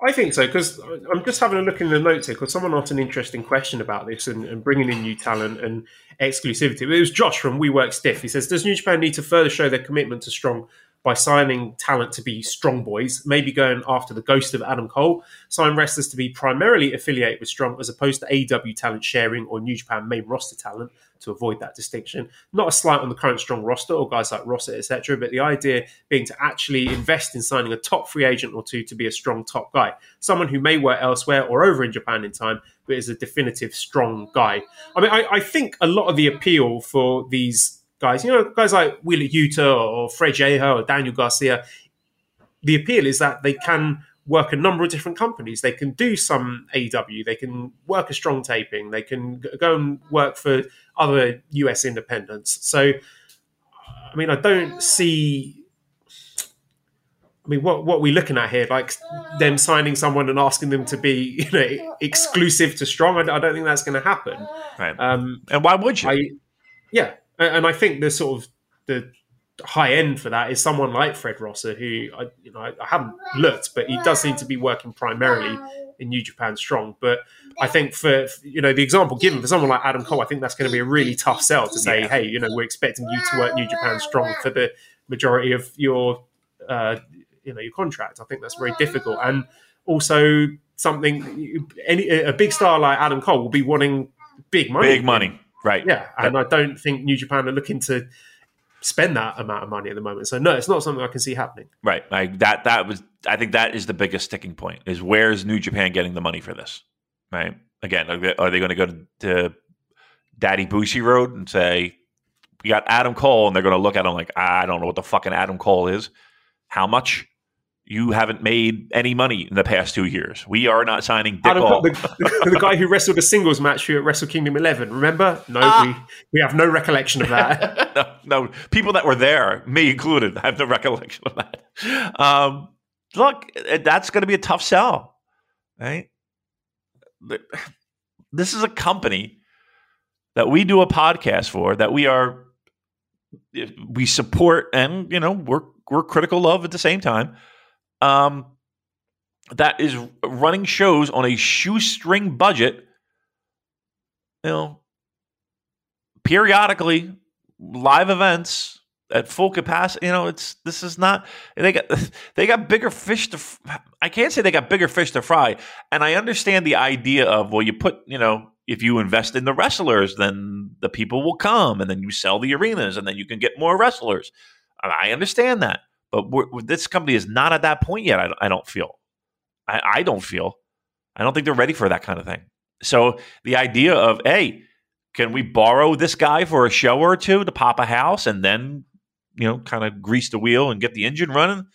I think so because I'm just having a look in the notes here because someone asked an interesting question about this and, and, bringing in new talent and exclusivity. It was Josh from We Work Stiff. He says, "Does New Japan need to further show their commitment to strong by signing talent to be strong boys, maybe going after the ghost of Adam Cole, sign wrestlers to be primarily affiliated with strong as opposed to AW talent sharing or New Japan main roster talent to avoid that distinction. Not a slight on the current strong roster or guys like Rosser, etc., but the idea being to actually invest in signing a top free agent or two to be a strong top guy, someone who may work elsewhere or over in Japan in time, but is a definitive strong guy. I mean, I, I think a lot of the appeal for these guys, you know, guys like Wheeler Yuta or Fred Yehi or Daniel Garcia, the appeal is that they can work a number of different companies. They can do some AEW, they can work a strong taping, they can go and work for other US independents. So, I mean, I don't see. I mean, what what are we looking at here? Like them signing someone and asking them to be, you know, exclusive to Strong. I, I don't think that's going to happen. Right. Um, and why would you? I, yeah, and I think the sort of the high end for that is someone like Fred Rosser, who I, you know, I haven't looked, but he does seem to be working primarily in New Japan Strong. But I think for you know the example given for someone like Adam Cole, I think that's going to be a really tough sell to say, yeah. hey, you know, we're expecting you to work New Japan Strong for the majority of your uh, you know your contract. I think that's very difficult, and also something any a big star like Adam Cole will be wanting big money, big money. Right. Yeah, and I don't think New Japan are looking to spend that amount of money at the moment. So no, it's not something I can see happening. Right. Like that. That was. I think that is the biggest sticking point. Is where's New Japan getting the money for this? Right. Again, are they, are they going to go to Daddy Bushiroad and say we got Adam Cole, and they're going to look at him like I don't know what the fucking Adam Cole is. How much? You haven't made any money in the past two years. We are not signing Dick Adam, the, the, the, guy who wrestled a singles match here at Wrestle Kingdom 11. Remember? No, uh, we, we have no recollection of that. <laughs> no, no, people that were there, me included, have no recollection of that. Um, look, that's going to be a tough sell, right? This is a company that we do a podcast for that we are we support and you know we're we're critical of at the same time um, that is running shows on a shoestring budget, you know, periodically, live events at full capacity. You know, it's this is not they got <laughs> they got bigger fish to. I can't say they got bigger fish to fry, and I understand the idea of well, you put you know if you invest in the wrestlers, then the people will come, and then you sell the arenas, and then you can get more wrestlers. I understand that. But this company is not at that point yet. I, I don't feel. I, I don't feel. I don't think they're ready for that kind of thing. So the idea of, hey, can we borrow this guy for a show or two to pop a house and then, you know, kind of grease the wheel and get the engine running?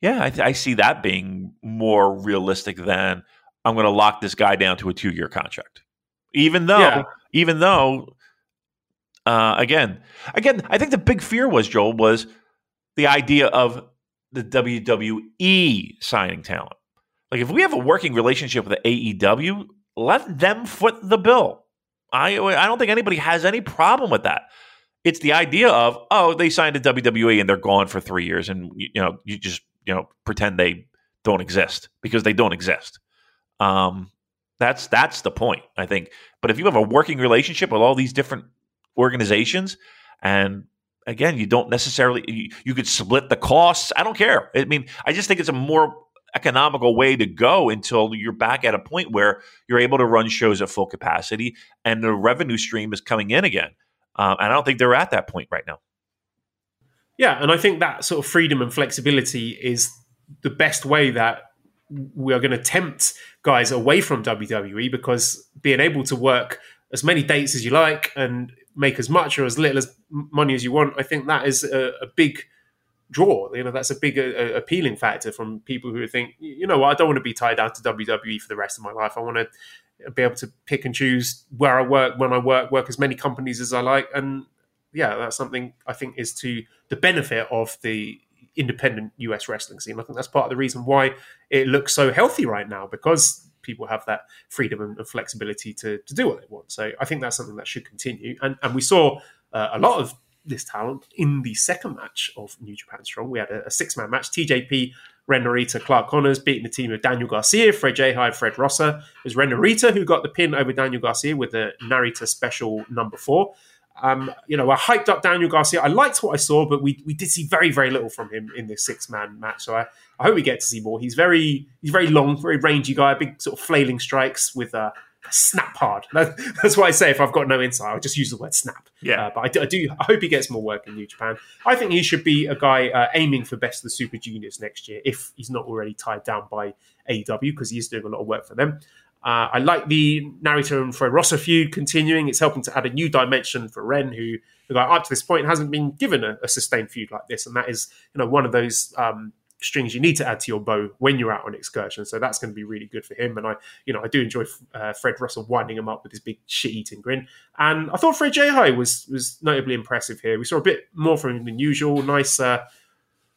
Yeah, I, I see that being more realistic than I'm going to lock this guy down to a two year contract. Even though, yeah. even though, uh, again, again, I think the big fear was Joel was the idea of the WWE signing talent. Like if we have a working relationship with the AEW, let them foot the bill. I I don't think anybody has any problem with that. It's the idea of oh they signed to WWE and they're gone for three years and you know you just you know pretend they don't exist because they don't exist. Um, that's that's the point I think. But if you have a working relationship with all these different organizations and again, you don't necessarily you, you could split the costs. I don't care. I mean, I just think it's a more economical way to go until you're back at a point where you're able to run shows at full capacity and the revenue stream is coming in again. Um, and I don't think they're at that point right now. Yeah, and I think that sort of freedom and flexibility is the best way that we are going to tempt guys away from WWE because being able to work as many dates as you like and make as much or as little as money as you want, I think that is a, a big draw. You know, that's a big uh, appealing factor from people who think, you know, what, I don't want to be tied down to WWE for the rest of my life. I want to be able to pick and choose where I work, when I work, work as many companies as I like, and yeah, that's something I think is to the benefit of the independent US wrestling scene. I think that's part of the reason why it looks so healthy right now because people have that freedom and, flexibility to, to do what they want. So I think that's something that should continue. And and we saw uh, a lot of this talent in the second match of New Japan Strong. We had a, a six man match. TJP, Ren Narita, Clark Connors beating the team of Daniel Garcia, Fred Yehi. and Fred Rosser. It was Ren Narita who got the pin over Daniel Garcia with the Narita special number four. Um, you know, I hyped up Daniel Garcia. I liked what I saw, but we we did see very very little from him in this six man match. So I, I hope we get to see more. He's very he's very long, very rangy guy, big sort of flailing strikes with uh, snap hard. <laughs> That, that's what I say if I've got no insight. I'll just use the word snap. Yeah. Uh, but I do, I do. I hope he gets more work in New Japan. I think he should be a guy uh, aiming for best of the Super Juniors next year if he's not already tied down by AEW because he is doing a lot of work for them. Uh, I like the Narita and Fred Rosser feud continuing. It's helping to add a new dimension for Ren, who, up to this point hasn't been given a, a, sustained feud like this, and that is you know one of those um, strings you need to add to your bow when you're out on excursion. So that's going to be really good for him. And I, you know, I do enjoy uh, Fred Rosser winding him up with his big shit-eating grin. And I thought Fred Yehi was was notably impressive here. We saw a bit more from him than usual. Nice. Uh,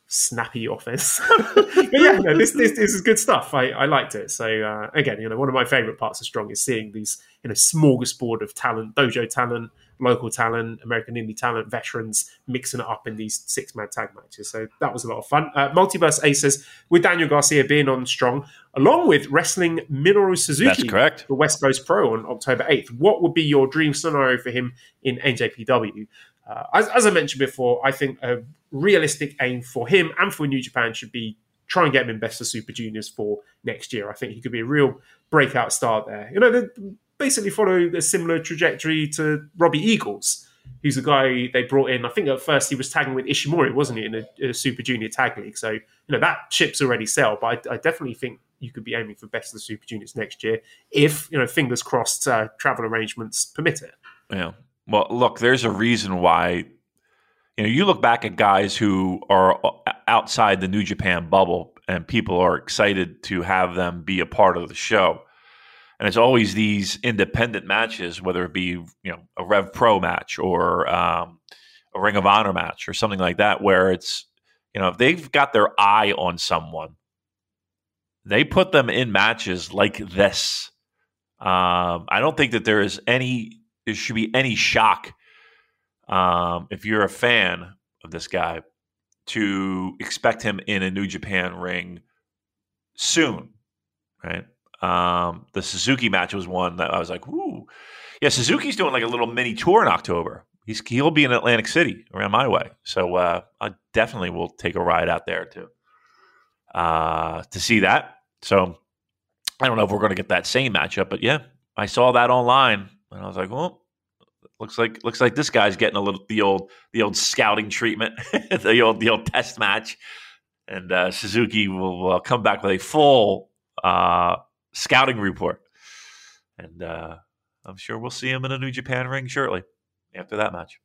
snappy office. <laughs> but yeah, no, this, this, this is good stuff. I, I liked it. So uh, again, you know, one of my favorite parts of Strong is seeing these you know smorgasbord of talent, dojo talent, local talent, American indie talent, veterans mixing it up in these six man tag matches. So that was a lot of fun. Uh, Multiverse Aces with Daniel Garcia being on Strong, along with wrestling Minoru Suzuki. That's correct. The West Coast Pro on October 8th. What would be your dream scenario for him in NJPW? Uh, as, as, I mentioned before, I think a realistic aim for him and for New Japan should be try and get him in Best of Super Juniors for next year. I think he could be a real breakout star there. You know, basically follow a similar trajectory to Robbie Eagles, who's a guy they brought in. I think at first he was tagging with Ishimori, wasn't he, in a, a Super Junior tag league? So, you know, that ship's already sailed, but I, I, definitely think you could be aiming for Best of the Super Juniors next year if, you know, fingers crossed, uh, travel arrangements permit it. Yeah. Well, look, there's a reason why. You know, you look back at guys who are outside the New Japan bubble, and people are excited to have them be a part of the show. And it's always these independent matches, whether it be you know a Rev Pro match or um, a Ring of Honor match or something like that, where it's you know if they've got their eye on someone, they put them in matches like this. Um, I don't think that there is any there should be any shock um, if you're a fan of this guy to expect him in a New Japan ring soon, right? Um, the Suzuki match was one that I was like, "Ooh, yeah." Suzuki's doing like a little mini tour in October. He's he'll be in Atlantic City around my way, so uh, I definitely will take a ride out there to uh, to see that. So I don't know if we're going to get that same matchup, but yeah, I saw that online and I was like, well, looks like looks like this guy's getting a little the old the old scouting treatment, <laughs> the old the old test match, and uh, Suzuki will come back with a full uh, scouting report, and uh, I'm sure we'll see him in a New Japan ring shortly after that match.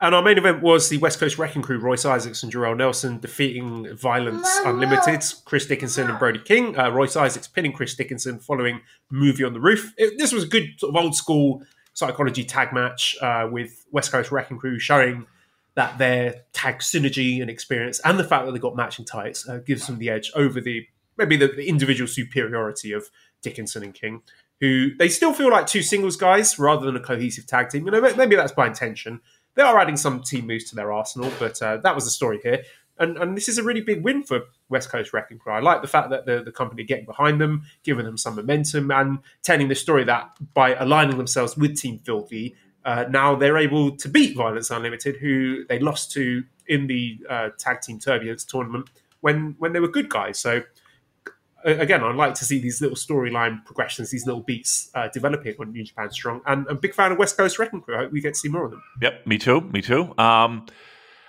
And our main event was the West Coast Wrecking Crew, Royce Isaacs and Jorel Nelson defeating Violence Unlimited, Chris Dickinson and Brody King. Uh, Royce Isaacs pinning Chris Dickinson following movie on the roof. It, this was a good sort of old school psychology tag match uh, with West Coast Wrecking Crew showing that their tag synergy and experience and the fact that they got matching tights uh, gives them the edge over the maybe the, the individual superiority of Dickinson and King who they still feel like two singles guys rather than a cohesive tag team. You know, maybe that's by intention. They are adding some team moves to their arsenal, but uh, that was the story here. And, and this is a really big win for West Coast Wrecking Crew. I like the fact that the, the company getting behind them, giving them some momentum, and telling the story that by aligning themselves with Team Filthy, uh, now they're able to beat Violence Unlimited, who they lost to in the uh, Tag Team Turbulence tournament when when they were good guys. So again, I'd like to see these little storyline progressions, these little beats uh, developing on New Japan Strong. And I'm a big fan of West Coast Wrecking Crew. I hope we get to see more of them. Yep, me too. Me too. Um,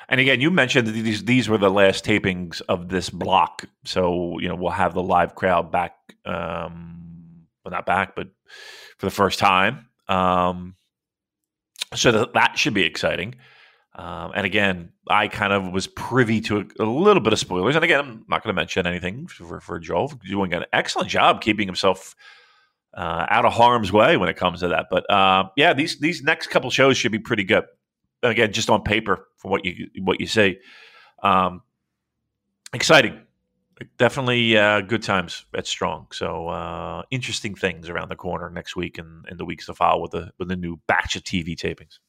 and again, you mentioned that these these were the last tapings of this block, so you know we'll have the live crowd back. Um, well, not back, but for the first time. Um, so that, that should be exciting. Um, and again, I kind of was privy to a, a, little bit of spoilers. And again, I'm not going to mention anything for, for Joel doing an excellent job keeping himself uh, out of harm's way when it comes to that. But uh, yeah, these these next couple shows should be pretty good. Again, just on paper from what you what you say, um, exciting. definitely uh, good times at Strong. So uh, interesting things around the corner next week and in the weeks to follow with the with the new batch of TV tapings.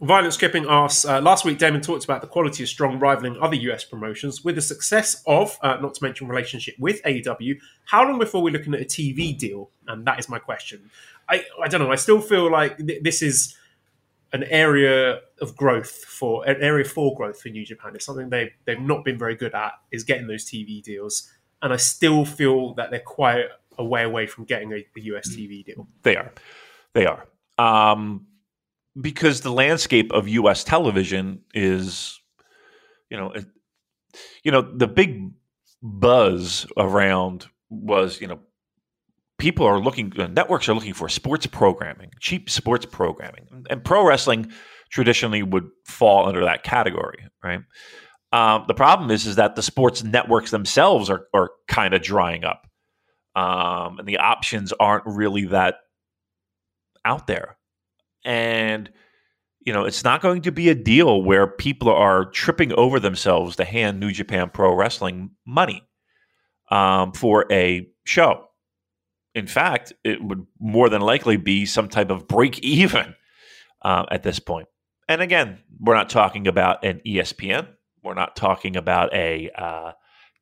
Violent Skipping asks uh, Last week, Damon talked about the quality of Strong rivaling other US promotions. With the success of, uh, not to mention relationship with AEW, how long before we're looking at a TV deal? And that is my question. I, I don't know. I still feel like th- this is an area of growth for an area for growth for New Japan. It's something they they've not been very good at is getting those TV deals, and I still feel that they're quite a way away from getting a, a US TV deal. They are, they are, um, because the landscape of U.S. television is, you know, it, you know, the big buzz around was, you know, people are looking, uh, networks are looking for sports programming, cheap sports programming, and pro wrestling traditionally would fall under that category, right? Um, the problem is, is that the sports networks themselves are, are kind of drying up, um, and the options aren't really that out there. And you know, it's not going to be a deal where people are tripping over themselves to hand New Japan Pro Wrestling money um, for a show. In fact, it would more than likely be some type of break even uh, at this point. And again, we're not talking about an ESPN. We're not talking about a uh,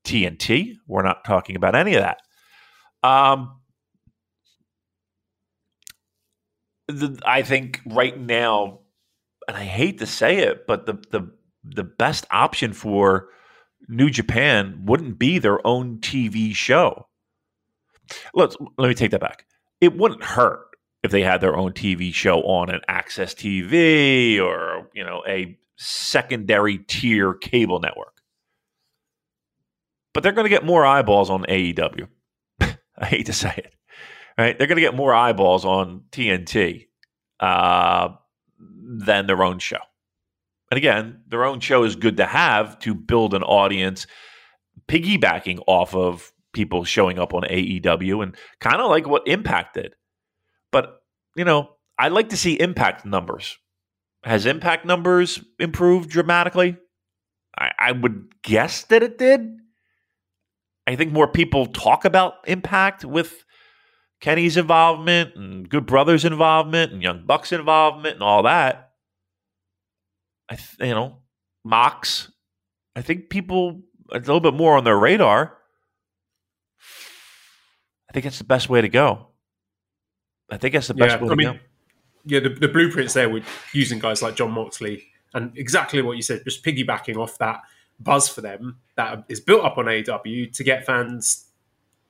TNT. We're not talking about any of that. Um, the, I think right now, and I hate to say it, but the the the best option for New Japan wouldn't be their own TV show. Let's let me take that back. It wouldn't hurt if they had their own TV show on an AXS TV or you know a secondary tier cable network. But they're going to get more eyeballs on AEW. <laughs> I hate to say it. Right? They're going to get more eyeballs on TNT uh, than their own show. And again, their own show is good to have to build an audience, piggybacking off of people showing up on AEW and kind of like what Impact did. But, you know, I'd like to see Impact numbers. Has Impact numbers improved dramatically? I, I would guess that it did. I think more people talk about Impact with Kenny's involvement and Good Brothers involvement and Young Bucks involvement and all that. I th- you know, Mox. I think people a little bit more on their radar. I think it's the best way to go. I think that's the best Yeah, way I to mean, go. yeah, the, the blueprints there with using guys like Jon Moxley and exactly what you said, just piggybacking off that buzz for them that is built up on AEW to get fans,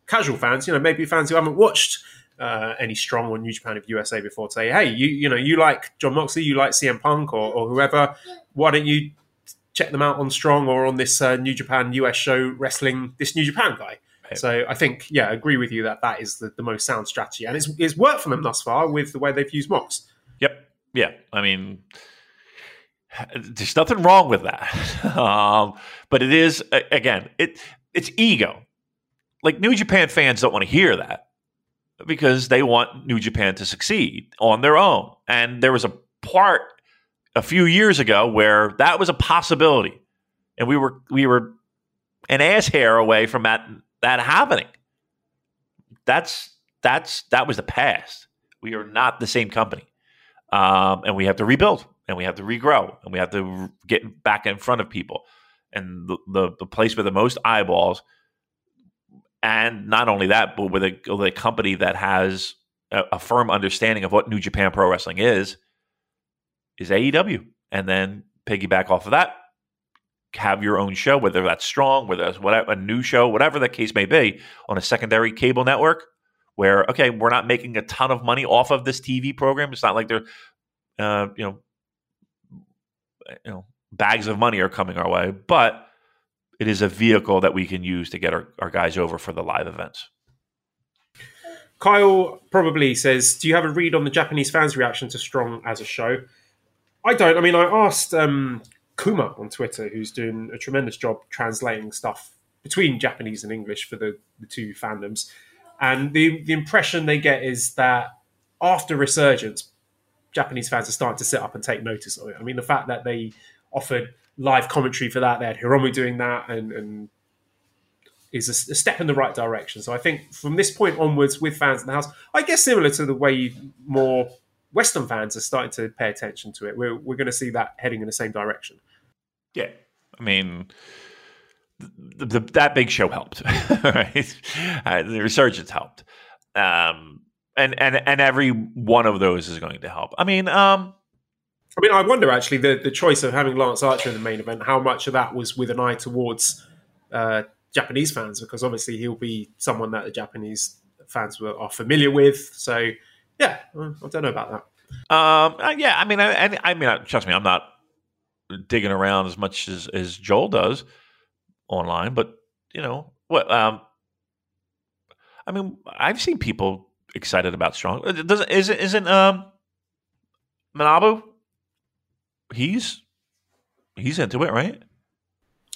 casual fans, you know, maybe fans who haven't watched uh, any strong or New Japan of USA before, say, hey, you you know, you like Jon Moxley, you like CM Punk or, or whoever, why don't you check them out on Strong or on this uh, New Japan US show wrestling this New Japan guy? Right. So I think, yeah, I agree with you that that is the, the most sound strategy, and it's it's worked for them thus far with the way they've used Mox. Yep. Yeah. I mean, there's nothing wrong with that. <laughs> um, but it is again, it it's ego. Like New Japan fans don't want to hear that because they want New Japan to succeed on their own. And there was a part a few years ago where that was a possibility, and we were we were an ass hair away from that that happening. That's that's that was the past. We are not the same company um, and we have to rebuild and we have to regrow and we have to get back in front of people and the, the, the place with the most eyeballs and not only that but with a, with a company that has a, a firm understanding of what new japan pro wrestling is is aew and then piggyback off of that have your own show whether that's strong whether that's whatever a new show whatever the case may be on a secondary cable network where okay we're not making a ton of money off of this tv program. It's not like they're uh, you know, you know, bags of money are coming our way, but it is a vehicle that we can use to get our, our guys over for the live events. Kyle probably says, "Do you have a read on the Japanese fans' reaction to Strong as a show?" I don't. I mean, I asked um, Kuma on Twitter, who's doing a tremendous job translating stuff between Japanese and English for the, the two fandoms, and the the impression they get is that after Resurgence, Japanese fans are starting to sit up and take notice of it. I mean, the fact that they offered live commentary for that, they had Hiromu doing that, and, and is a, a step in the right direction. So I think from this point onwards, with fans in the house, I guess similar to the way more Western fans are starting to pay attention to it, we're we're going to see that heading in the same direction. Yeah, I mean, the, the, that big show helped, <laughs> right? Uh, the resurgence helped, um, and and and every one of those is going to help. I mean, um, I mean, I wonder actually the the choice of having Lance Archer in the main event, how much of that was with an eye towards uh, Japanese fans, because obviously he'll be someone that the Japanese fans were, are familiar with. So yeah, I don't know about that. Um, uh, yeah, I mean, I, I, mean, trust me, I'm not digging around as much as, as Joel does online, but you know what? Um, I mean, I've seen people excited about Strong. Uh, doesn't isn't isn't um Manabu? He's he's into it, right?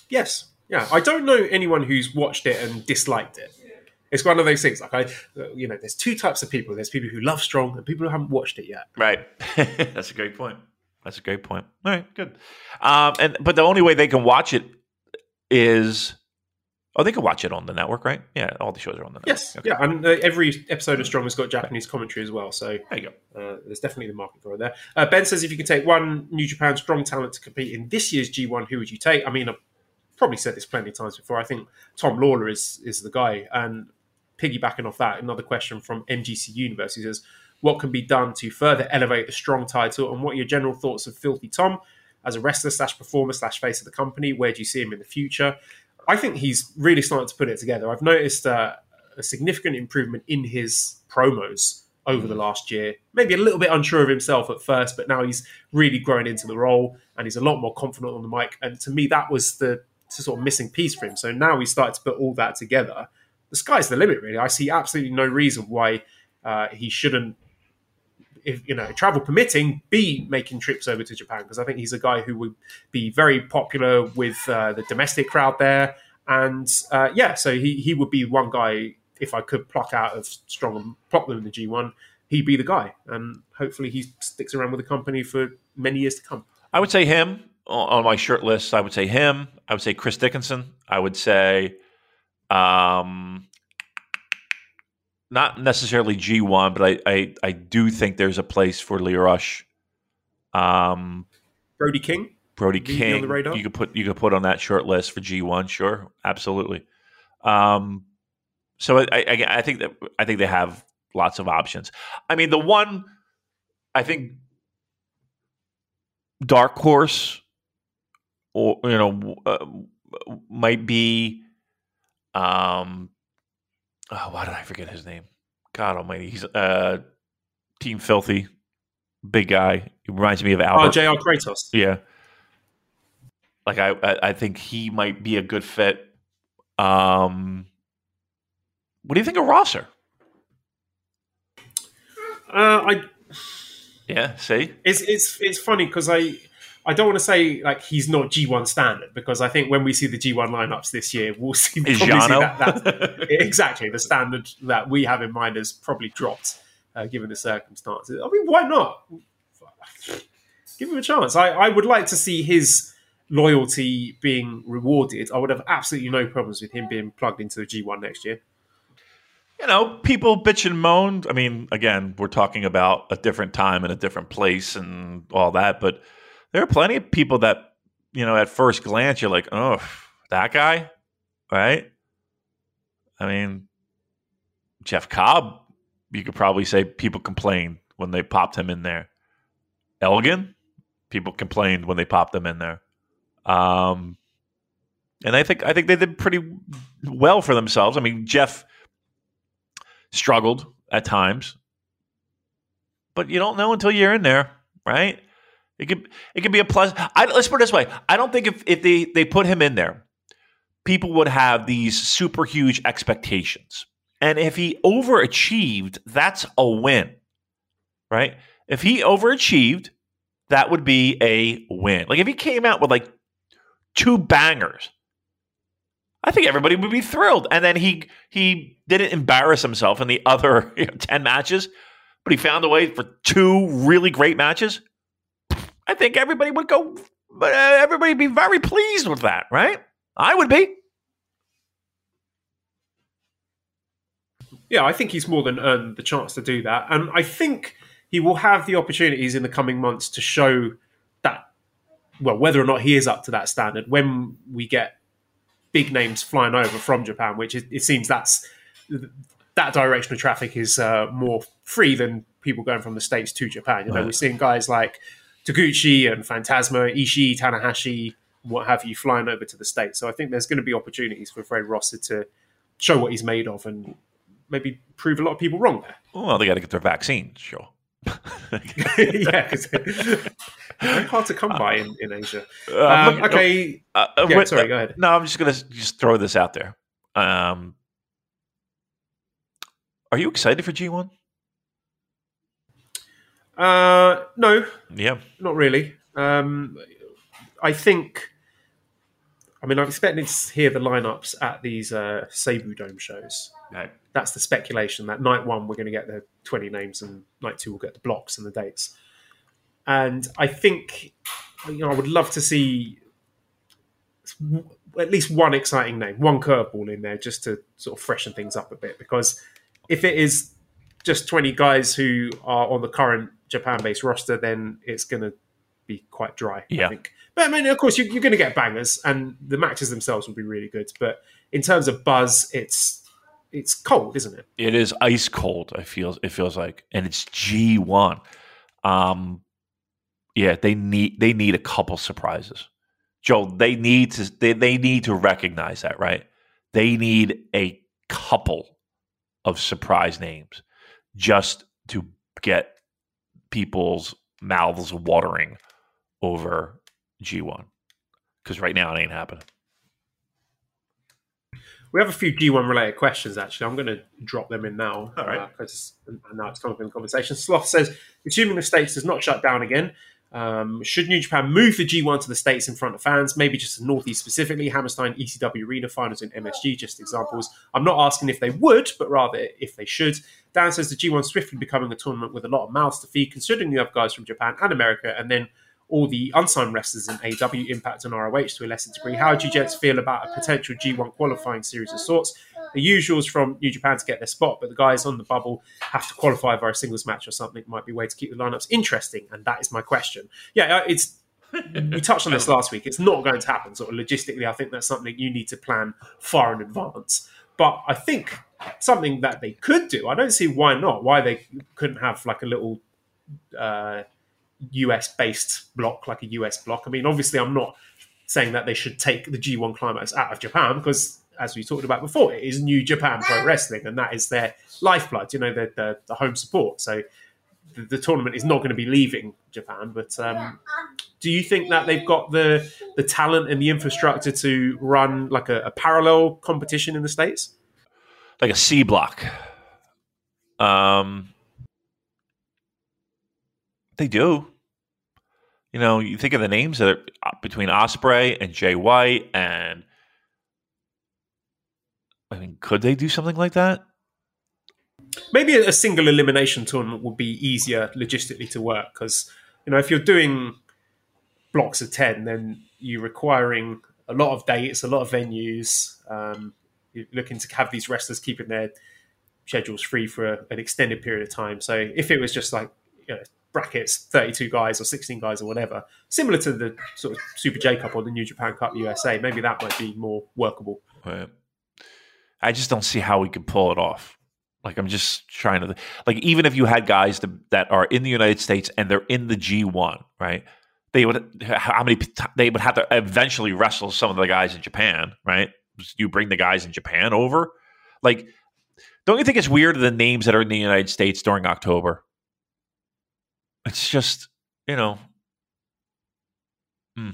Yes. Yeah. I don't know anyone who's watched it and disliked it. It's one of those things. Like I, you know, there's two types of people. There's people who love Strong and people who haven't watched it yet. Right. <laughs> That's a great point. That's a great point. All right, good. Um, and but the only way they can watch it is, oh, they can watch it on the network, right? Yeah, all the shows are on the network. Yes, okay. yeah, and uh, every episode of Strong has got Japanese commentary as well. So there you go. Uh, there's definitely the market for it there. Uh, ben says if you could take one New Japan Strong talent to compete in this year's G1, who would you take? I mean, I've probably said this plenty of times before. I think Tom Lawlor is is the guy, and piggybacking off that, another question from MGC Universe. He says, what can be done to further elevate the strong title, and what are your general thoughts of Filthy Tom as a wrestler slash performer slash face of the company? Where do you see him in the future? I think he's really starting to put it together. I've noticed uh, a significant improvement in his promos over the last year. Maybe a little bit unsure of himself at first, but now he's really grown into the role and he's a lot more confident on the mic. And to me, that was the sort of missing piece for him. So now he's started to put all that together. The sky's the limit, really. I see absolutely no reason why uh, he shouldn't if you know travel permitting, be making trips over to Japan because I think he's a guy who would be very popular with uh, the domestic crowd there. And uh, yeah, so he he would be one guy if I could pluck out of Strong and plot them in the G1, he'd be the guy. And hopefully he sticks around with the company for many years to come. I would say him on my shirt list. I would say him. I would say Chris Dickinson. I would say um, not necessarily G one, but I, I I do think there's a place for Lio Rush. Um, Brody King. Brody King. You could put you could put on that short list for G one. Sure, absolutely. Um, so I, I, I think that I think they have lots of options. I mean, the one I think dark horse, or you know, uh, might be um oh, why did I forget his name? God Almighty, he's uh, Team Filthy, big guy. He reminds me of Albert. Oh, J.R. Kratos. Yeah, like I, I think he might be a good fit. Um, what do you think of Rosser? Uh, I yeah, see, it's it's it's funny because I I don't want to say like he's not G1 standard because I think when we see the G1 lineups this year, we'll see, see that, that <laughs> exactly the standard that we have in mind has probably dropped uh, given the circumstances. I mean, why not? Give him a chance. I, I would like to see his loyalty being rewarded. I would have absolutely no problems with him being plugged into the G1 next year. You know, people bitch and moan. I mean, again, we're talking about a different time and a different place and all that, but there are plenty of people that you know at first glance you're like, oh, that guy, right? I mean, Jeff Cobb, you could probably say people complained when they popped him in there. Elgin, people complained when they popped them in there. Um, and I think I think they did pretty well for themselves. I mean, Jeff struggled at times, but you don't know until you're in there, right? It could it could be a plus. I, let's put it this way: I don't think if if they they put him in there, people would have these super huge expectations. And if he overachieved, that's a win, right? If he overachieved, that would be a win. Like if he came out with like two bangers, I think everybody would be thrilled. And then he he didn't embarrass himself in the other <laughs> you know, ten matches, but he found a way for two really great matches. I think everybody would go, but uh, everybody be very pleased with that, right? I would be. Yeah, I think he's more than earned the chance to do that, and I think he will have the opportunities in the coming months to show that. Well, whether or not he is up to that standard when we get big names flying over from Japan, which it, it seems that's that direction of traffic is uh, more free than people going from the states to Japan. You know, Right. we're seeing guys like Taguchi and Phantasma, Ishii, Tanahashi, what have you, flying over to the states. So I think there's going to be opportunities for Fred Rosser to show what he's made of and maybe prove a lot of people wrong there. Well, they got to get their vaccine. Sure. <laughs> yeah, because <laughs> hard to come by in, in Asia. Uh, Um, okay, Uh, uh, Yeah, wait, sorry, uh, go ahead. No, I'm just gonna just throw this out there. Um, are you excited for G1? Uh, no, Yeah. not really. Um, I think. I mean, I'm expecting to hear the lineups at these uh, Seibu Dome shows. Right. That's the speculation that night one we're going to get the 20 names, and night two we'll get the blocks and the dates. And I think, you know, I would love to see at least one exciting name, one curveball in there, just to sort of freshen things up a bit. Because if it is just 20 guys who are on the current Japan-based roster, then it's going to be quite dry. Yeah. I think. But I mean, of course, you, you're going to get bangers, and the matches themselves will be really good. But in terms of buzz, it's it's cold, isn't it? It is ice cold. I feel it feels like, and it's G1. Um, yeah, they need they need a couple surprises. Joe, they need to they, they need to recognize that, right? They need a couple of surprise names just to get people's mouths watering over G1. Because right now it ain't happening. We have a few G1 related questions, actually. I'm going to drop them in now. All right. uh, and now it's coming up in the conversation. Sloth says, assuming the States does not shut down again, um, should New Japan move the G1 to the States in front of fans? Maybe just the Northeast specifically, Hammerstein, ECW Arena finals in MSG, just examples. I'm not asking if they would, but rather if they should. Dan says the G1 swiftly becoming a tournament with a lot of mouths to feed, considering you have guys from Japan and America, and then all the unsigned wrestlers in AEW impact on ROH to a lesser degree. How do you gents feel about a potential G1 qualifying series of sorts? The usuals from New Japan to get their spot, but the guys on the bubble have to qualify via a singles match or something. Might be a way to keep the lineups interesting, and that is my question. Yeah, uh, it's we touched on this last week. It's not going to happen. Sort of logistically, I think that's something you need to plan far in advance. But I think something that they could do. I don't see why not. Why they couldn't have like a little uh, US based block, like a US block. I mean, obviously, I'm not saying that they should take the G1 climax out of Japan because, as we talked about before, it is New Japan Pro Wrestling, and that is their lifeblood. You know, the the, the home support. So the, the tournament is not going to be leaving Japan. But um, do you think that they've got the the talent and the infrastructure to run like a, a parallel competition in the states? like a C block. Um, they do. You know, you think of the names that are uh, between Osprey and Jay White, and I mean, could they do something like that? maybe a single elimination tournament would be easier logistically to work because you know if you're doing blocks of 10 then you're requiring a lot of dates a lot of venues um, you're looking to have these wrestlers keeping their schedules free for a, an extended period of time so if it was just like you know, brackets 32 guys or 16 guys or whatever similar to the sort of super j cup or the new japan cup usa maybe that might be more workable. I just don't see how we could pull it off. Like I'm just trying to like even if you had guys that, that are in the United States and they're in the G1, right? They would how many they would have to eventually wrestle some of the guys in Japan, right? You bring the guys in Japan over, like. Don't you think it's weird the names that are in the United States during October? It's just you know, hmm.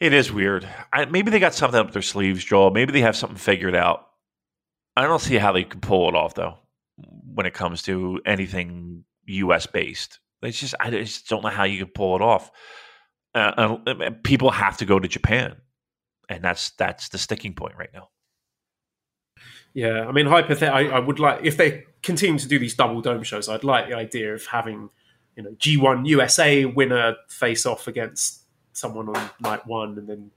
It is weird. I, maybe they got something up their sleeves, Joel. Maybe they have something figured out. I don't see how they could pull it off, though, when it comes to anything U.S. based. It's just I just don't know how you could pull it off. Uh, uh, people have to go to Japan, and that's that's the sticking point right now. Yeah, I mean, hypothet- I, I would like if they continue to do these double dome shows. I'd like the idea of having, you know, G1 USA winner face off against someone on night one, and then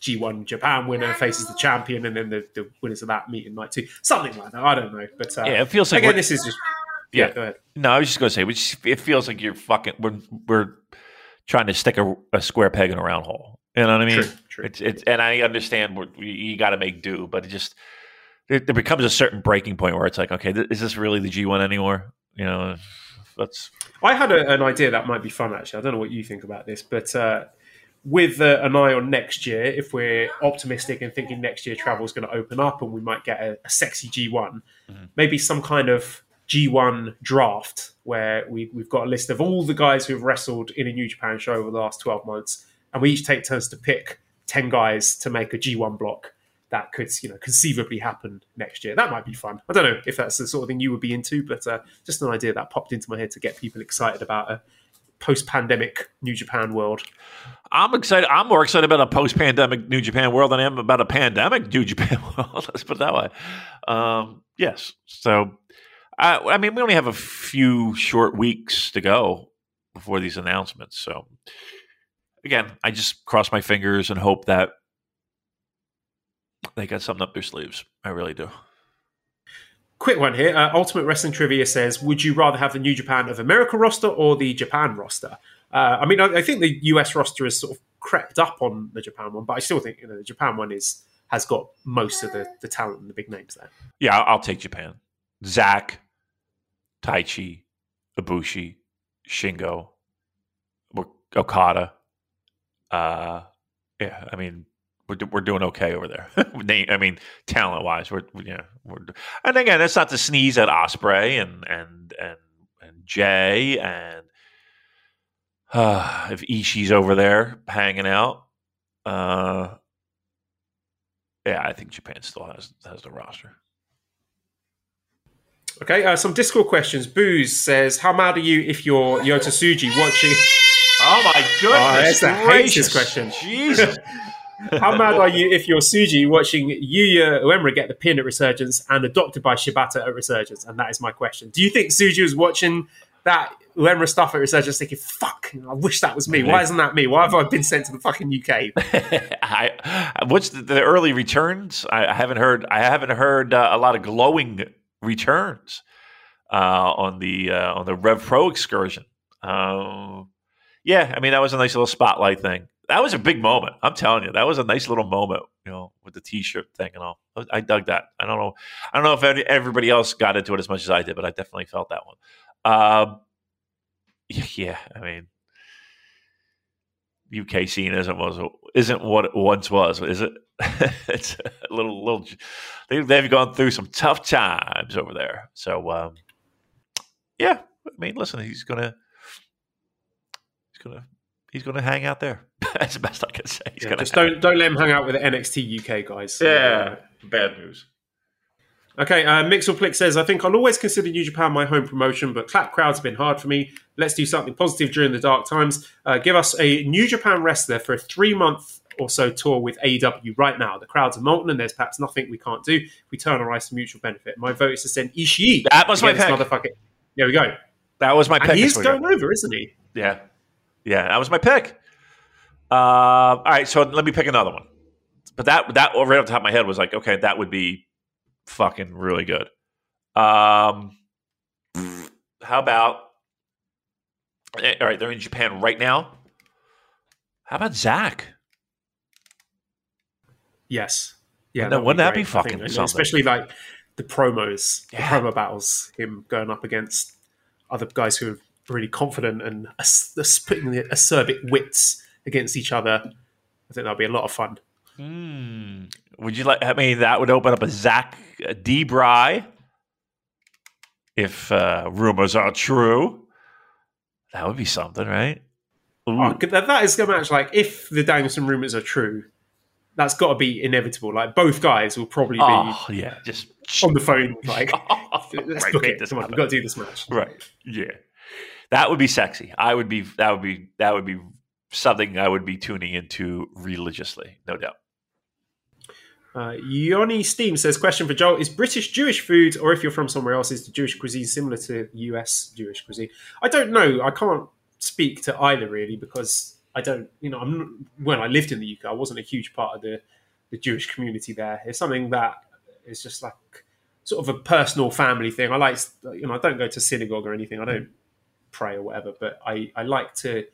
G1 Japan winner faces the champion, and then the, the winners of that meet in night two, something like that. I don't know, but uh, Yeah, it feels like again, this is just yeah. Yeah. Go ahead. No, I was just going to say, which it feels like you're fucking. We're we're trying to stick a, a square peg in a round hole. You know what I mean? True, true. It's it's, and I understand what you, you got to make do, but it just there, there becomes a certain breaking point where it's like, okay, th- is this really the G one anymore? You know, that's I had a, an idea that might be fun. Actually, I don't know what you think about this, but uh, with uh, an eye on next year, if we're optimistic and thinking next year travel is going to open up and we might get a, a sexy G1, maybe some kind of G1 draft where we, we've got a list of all the guys who have wrestled in a New Japan show over the last 12 months, and we each take turns to pick 10 guys to make a G1 block. That could, you know, conceivably happen next year. That might be fun. I don't know if that's the sort of thing you would be into, but uh, just an idea that popped into my head to get people excited about a post-pandemic New Japan world. I'm excited. I'm more excited about a post-pandemic New Japan world than I am about a pandemic New Japan <laughs> world. Let's put it that way. Um, yes. So, I, I mean, we only have a few short weeks to go before these announcements. So, again, I just cross my fingers and hope that they got something up their sleeves. I really do. Quick one here. Uh, Ultimate Wrestling Trivia says, "Would you rather have the New Japan of America roster or the Japan roster?" Uh, I mean, I, I think the US roster has sort of crept up on the Japan one, but I still think you know the Japan one is has got most of the, the talent and the big names there. Yeah, I'll, I'll take Japan. Zach, Taichi, Ibushi, Shingo, Okada. Uh, yeah, I mean, we're, we're doing okay over there. <laughs> I mean, talent wise, we're yeah. We're, and again, that's not to sneeze at Osprey and and and and Jay and uh, <sighs> if Ishii's over there hanging out. Uh, yeah, I think Japan still has has the roster. Okay, uh, some Discord questions. Booze says, "How mad are you if you're Yota Tsuji watching?" Oh my goodness that's the haters question. Jesus. <laughs> How mad are you if you're Tsuji watching Yuya Uemura get the pin at Resurgence and adopted by Shibata at Resurgence? And that is my question. Do you think Tsuji was watching that Uemura stuff at Resurgence thinking, fuck, I wish that was me. Why isn't that me? Why have I been sent to the fucking UK? <laughs> I, what's the, the early returns? I, I haven't heard. I haven't heard uh, a lot of glowing returns uh, on the uh, on the Rev Pro excursion. Uh, yeah, I mean that was a nice little spotlight thing. That was a big moment. I'm telling you, that was a nice little moment. You know, with the T-shirt thing and all. I dug that. I don't know. I don't know if any, everybody else got into it as much as I did, but I definitely felt that one. Um, yeah, I mean, UK scene isn't was isn't what it once was, is it? <laughs> it's a little little. They, they've gone through some tough times over there. So, um, yeah, I mean, listen, he's gonna he's gonna he's gonna hang out there. <laughs> That's the best I can say. He's Yeah, just don't don't let him hang out with the NXT UK guys. Yeah, bad news. Okay, uh, Mixelplick says, I think I'll always consider New Japan my home promotion, but clap crowds have been hard for me. Let's do something positive during the dark times. Uh, give us a New Japan wrestler for a three month or so tour with AEW right now. The crowds are molten and there's perhaps nothing we can't do. We turn our eyes to mutual benefit. My vote is to send Ishii. That was my pick. Motherfucker. There we go. That was my And pick. he's going over, isn't he? Yeah, yeah, that was my pick. Uh, all right, so let me pick another one. But that that right off the top of my head was like, okay, that would be fucking really good. Um, how about? eh, All right, they're in Japan right now. How about Zach? Yes. Yeah, Wouldn't that- wouldn't that be think. fucking something? Especially like the promos, Yeah. the promo battles, him going up against other guys who are really confident and as- putting the acerbic wits against each other. I think that'll be a lot of fun. Hmm. Would you like? I mean, that would open up a Zach D. Bry. If uh, rumors are true, that would be something, right? Oh, that that is a match. Like, if the Danielson rumors are true, that's got to be inevitable. Like, both guys will probably be Oh, yeah, just on the phone. Like, <laughs> <laughs> let's Right, book it. this Come on, we've got to do this match. right. Yeah, that would be sexy. I would be. That would be. That would be something I would be tuning into religiously, no doubt. Uh, Yoni Steam says, question for Joel, is British Jewish food, or if you're from somewhere else, is the Jewish cuisine similar to US Jewish cuisine? I don't know. I can't speak to either really because I don't, you know, I'm when I lived in the UK, I wasn't a huge part of the the Jewish community there. It's something that is just like sort of a personal family thing. I like, you know, I don't go to synagogue or anything. I don't pray or whatever, but I, I like to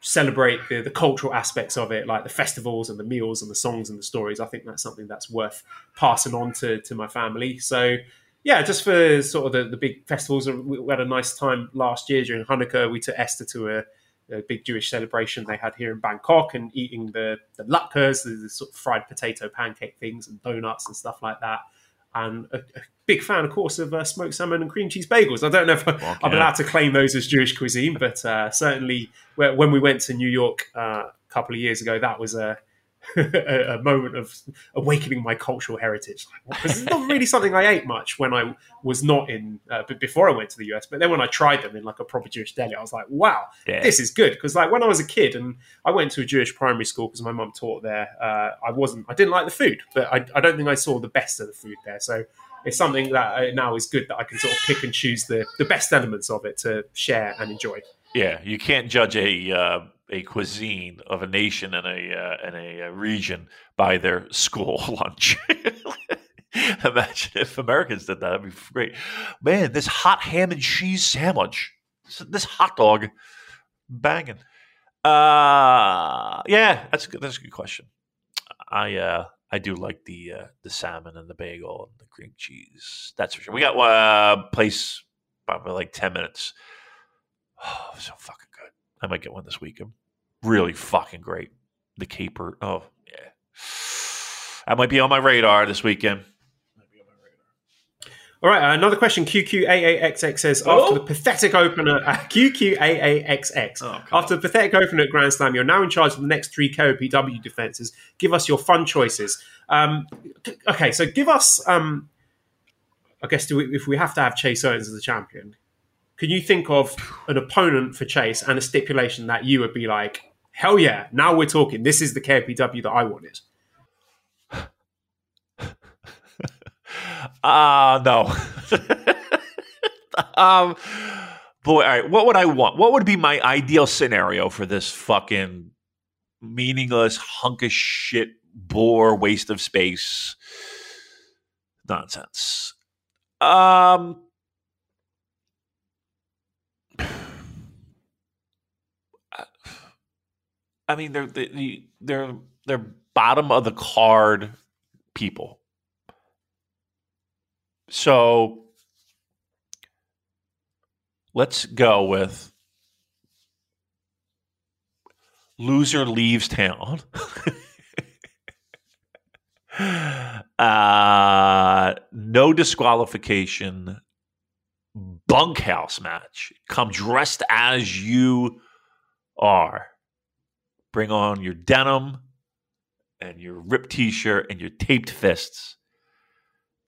celebrate the, the cultural aspects of it, like the festivals and the meals and the songs and the stories. I think that's something that's worth passing on to, to my family. So, yeah, just for sort of the, the big festivals, uh, we had a nice time last year during Hanukkah. We took Esther to a, a big Jewish celebration they had here in Bangkok and eating the, the latkes, the, the sort of fried potato pancake things and donuts and stuff like that and a, a, big fan, of course, of uh, smoked salmon and cream cheese bagels. I don't know if I, yeah. allowed to claim those as Jewish cuisine, but uh, certainly when we went to New York uh, a couple of years ago, that was a, <laughs> a, a moment of awakening my cultural heritage. It's not really something I ate much when I was not in, uh, before I went to the US, but then when I tried them in like a proper Jewish deli, I was like, wow, Yeah. this is good. Because like when I was a kid and I went to a Jewish primary school because my mum taught there, uh, I wasn't, I didn't like the food, but I, I don't think I saw the best of the food there. So it's something that uh, now is good that I can sort of pick and choose the, the best elements of it to share and enjoy. Yeah, you can't judge a uh, a cuisine of a nation and a uh, and a, uh region by their school <laughs> lunch. <laughs> Imagine if Americans did that; that'd be great. Man, this hot ham and cheese sandwich, this, this hot dog, banging. Uh, yeah, that's a good. That's a good question. I uh, I do like the uh, the salmon and the bagel and the cream cheese. That's for sure. We got uh, place probably like ten minutes. <sighs> Oh, so fucking good. I might get one this weekend. Really fucking great. The caper. Oh yeah, <sighs> that might be on my radar this weekend. Might be on my radar. All right, uh, another question. QQAAXX says Oh. after the pathetic opener, uh, <laughs> QQAAXX. Oh, after the pathetic opener at Grand Slam, you're now in charge of the next three KOPW defenses. Give us your fun choices. Um, okay, so give us. Um, I guess do we, if we have to have Chase Owens as the champion, can you think of an opponent for Chase and a stipulation that you would be like, hell yeah, now we're talking. This is the KOPW that I wanted. Uh no. <laughs> um boy, all right, what would I want? What would be my ideal scenario for this fucking meaningless hunk of shit bore waste of space nonsense? Um <sighs> I mean, they're they- they're they're bottom of the card people. So let's go with loser leaves town. <laughs> uh, no disqualification. Bunkhouse match. Come dressed as you are. Bring on your denim and your ripped t-shirt and your taped fists.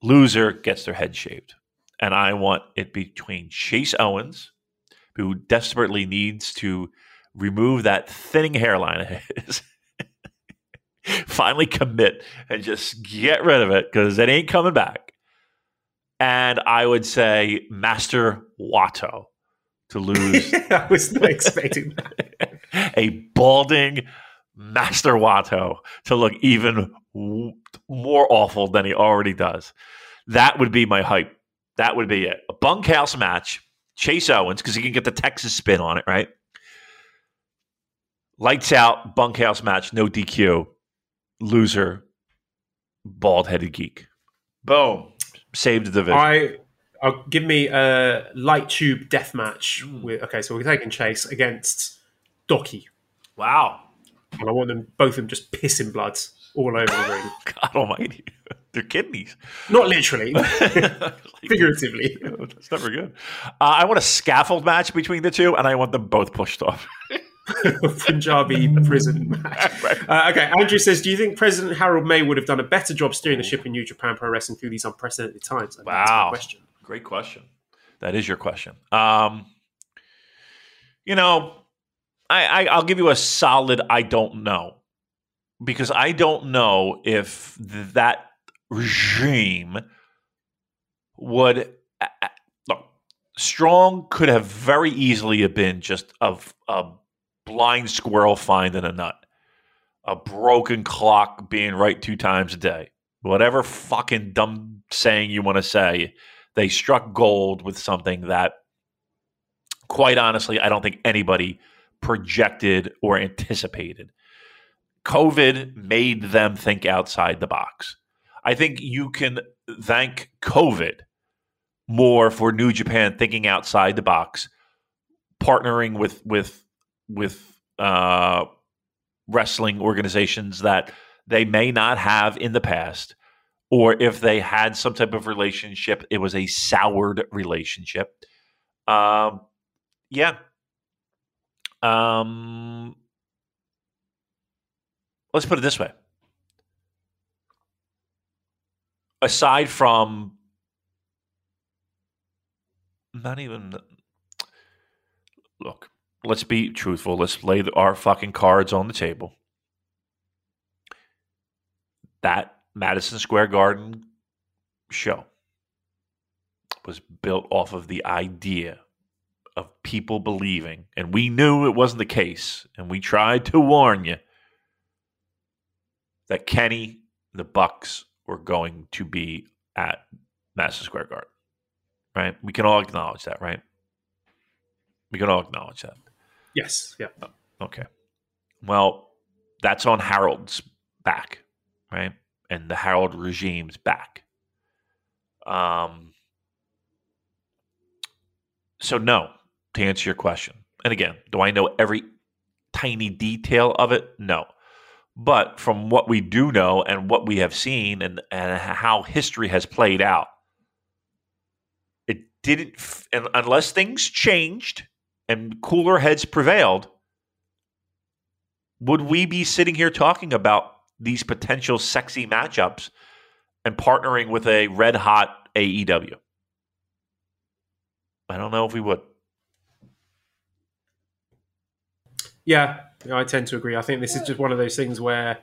Loser gets their head shaved. And I want it between Chase Owens, who desperately needs to remove that thinning hairline of his. <laughs> Finally commit and just get rid of it because it ain't coming back. And I would say Master Wato to lose <laughs> I was not expecting that. <laughs> a balding Master Wato to look even more awful than he already does. That would be my hype. That would be it. A bunkhouse match. Chase Owens, because he can get the Texas spin on it, right? Lights out, bunkhouse match, no DQ. Loser, bald headed geek. Boom. Saved the division. I I'll give me a light tube death match. Mm. With, okay, so we're taking Chase against Docky, wow. and I want them both of them just pissing blood all over the ring. <laughs> God almighty. <laughs> They're kidneys. Not literally, <laughs> figuratively. That's never good. Uh, I want a scaffold match between the two, and I want them both pushed off. Punjabi prison match. Uh, okay, Andrew says, "Do you think President Harold Meij would have done a better job steering the ship in New Japan Pro Wrestling through these unprecedented times?" I think that's my Wow. question. Great question. That is your question. Um, you know, I, I I'll give you a solid. I don't know because I don't know if that regime would look. Strong could have very easily have been just of a blind squirrel finding a nut, a broken clock being right two times a day, whatever fucking dumb saying you want to say, they struck gold with something that, quite honestly, I don't think anybody projected or anticipated. COVID made them think outside the box. I think you can thank COVID more for New Japan thinking outside the box, partnering with with with uh, wrestling organizations that they may not have in the past, or if they had some type of relationship, it was a soured relationship. Um, yeah. Um, let's put it this way. Aside from not even look, let's be truthful. Let's lay our fucking cards on the table. That Madison Square Garden show was built off of the idea of people believing, and we knew it wasn't the case, and we tried to warn you that Kenny, the Bucks, were going to be at Madison Square Garden. Right? We can all acknowledge that, right? We can all acknowledge that. Yes. Yeah. Okay. Well, that's on Harold's back, right? And the Harold regime's back. Um. So no, to answer your question. And again, do I know every tiny detail of it? No. But from what we do know and what we have seen and, and how history has played out, it didn't, and unless things changed and cooler heads prevailed, would we be sitting here talking about these potential sexy matchups and partnering with a red hot AEW? I don't know if we would. Yeah, I tend to agree. I think this is just one of those things where,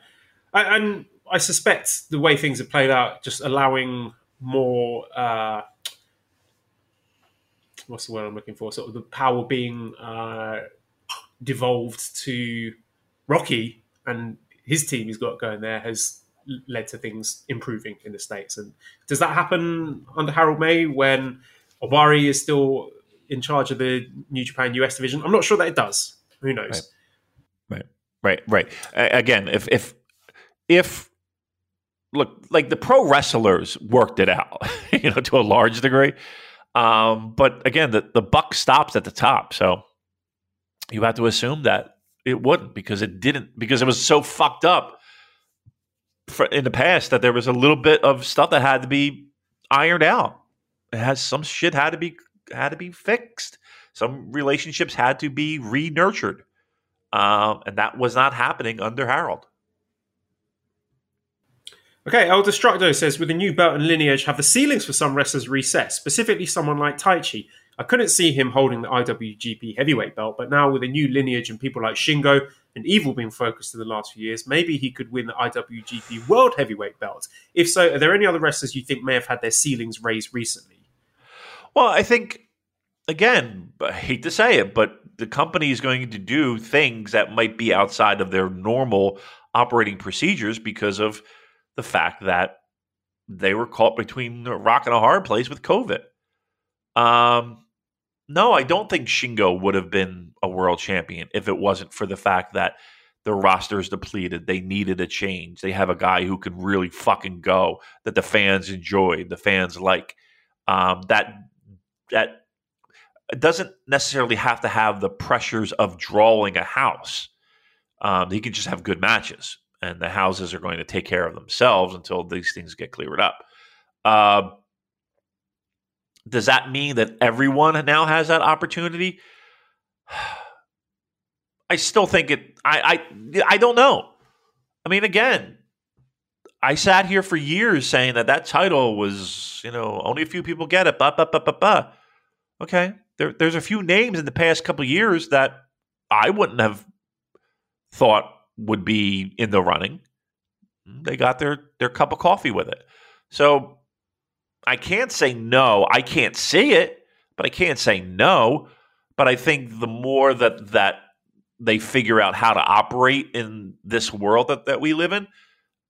and I suspect the way things have played out, just allowing more. Uh, what's the word I'm looking for? Sort of the power being uh, devolved to Rocky and his team he's got going there has led to things improving in the states. And does that happen under Harold Meij when Ohbari is still in charge of the New Japan US division? I'm not sure that it does. Who knows? Right, right, right. Again, if if if look like the pro wrestlers worked it out, <laughs> you know, to a large degree. Um, but again, the the buck stops at the top, so you have to assume that it wouldn't because it didn't because it was so fucked up for, in the past that there was a little bit of stuff that had to be ironed out. It has some shit had to be had to be fixed. Some relationships had to be re-nurtured, um, and that was not happening under Harold. Okay, El Destructo says, with the new belt and lineage, have the ceilings for some wrestlers reset, specifically someone like Taichi. I couldn't see him holding the IWGP heavyweight belt, but now with a new lineage and people like Shingo and Evil being focused in the last few years, maybe he could win the IWGP World Heavyweight belt. If so, are there any other wrestlers you think may have had their ceilings raised recently? Well, I think, again, I hate to say it, but the company is going to do things that might be outside of their normal operating procedures because of the fact that they were caught between a rock and a hard place with COVID. Um, no, I don't think Shingo would have been a world champion if it wasn't for the fact that the roster is depleted. They needed a change. They have a guy who could really fucking go that the fans enjoy, the fans like. Um, that that doesn't necessarily have to have the pressures of drawing a house. Um, he can just have good matches, and the houses are going to take care of themselves until these things get cleared up. Uh, does that mean that everyone now has that opportunity? <sighs> I still think it. I I I don't know. I mean, again, I sat here for years saying that that title was, you know, only a few people get it. Ba ba ba ba ba. Okay, there, there's a few names in the past couple years that I wouldn't have thought would be in the running. They got their their cup of coffee with it. So I can't say no. I can't see it, but I can't say no. But I think the more that that they figure out how to operate in this world that, that we live in,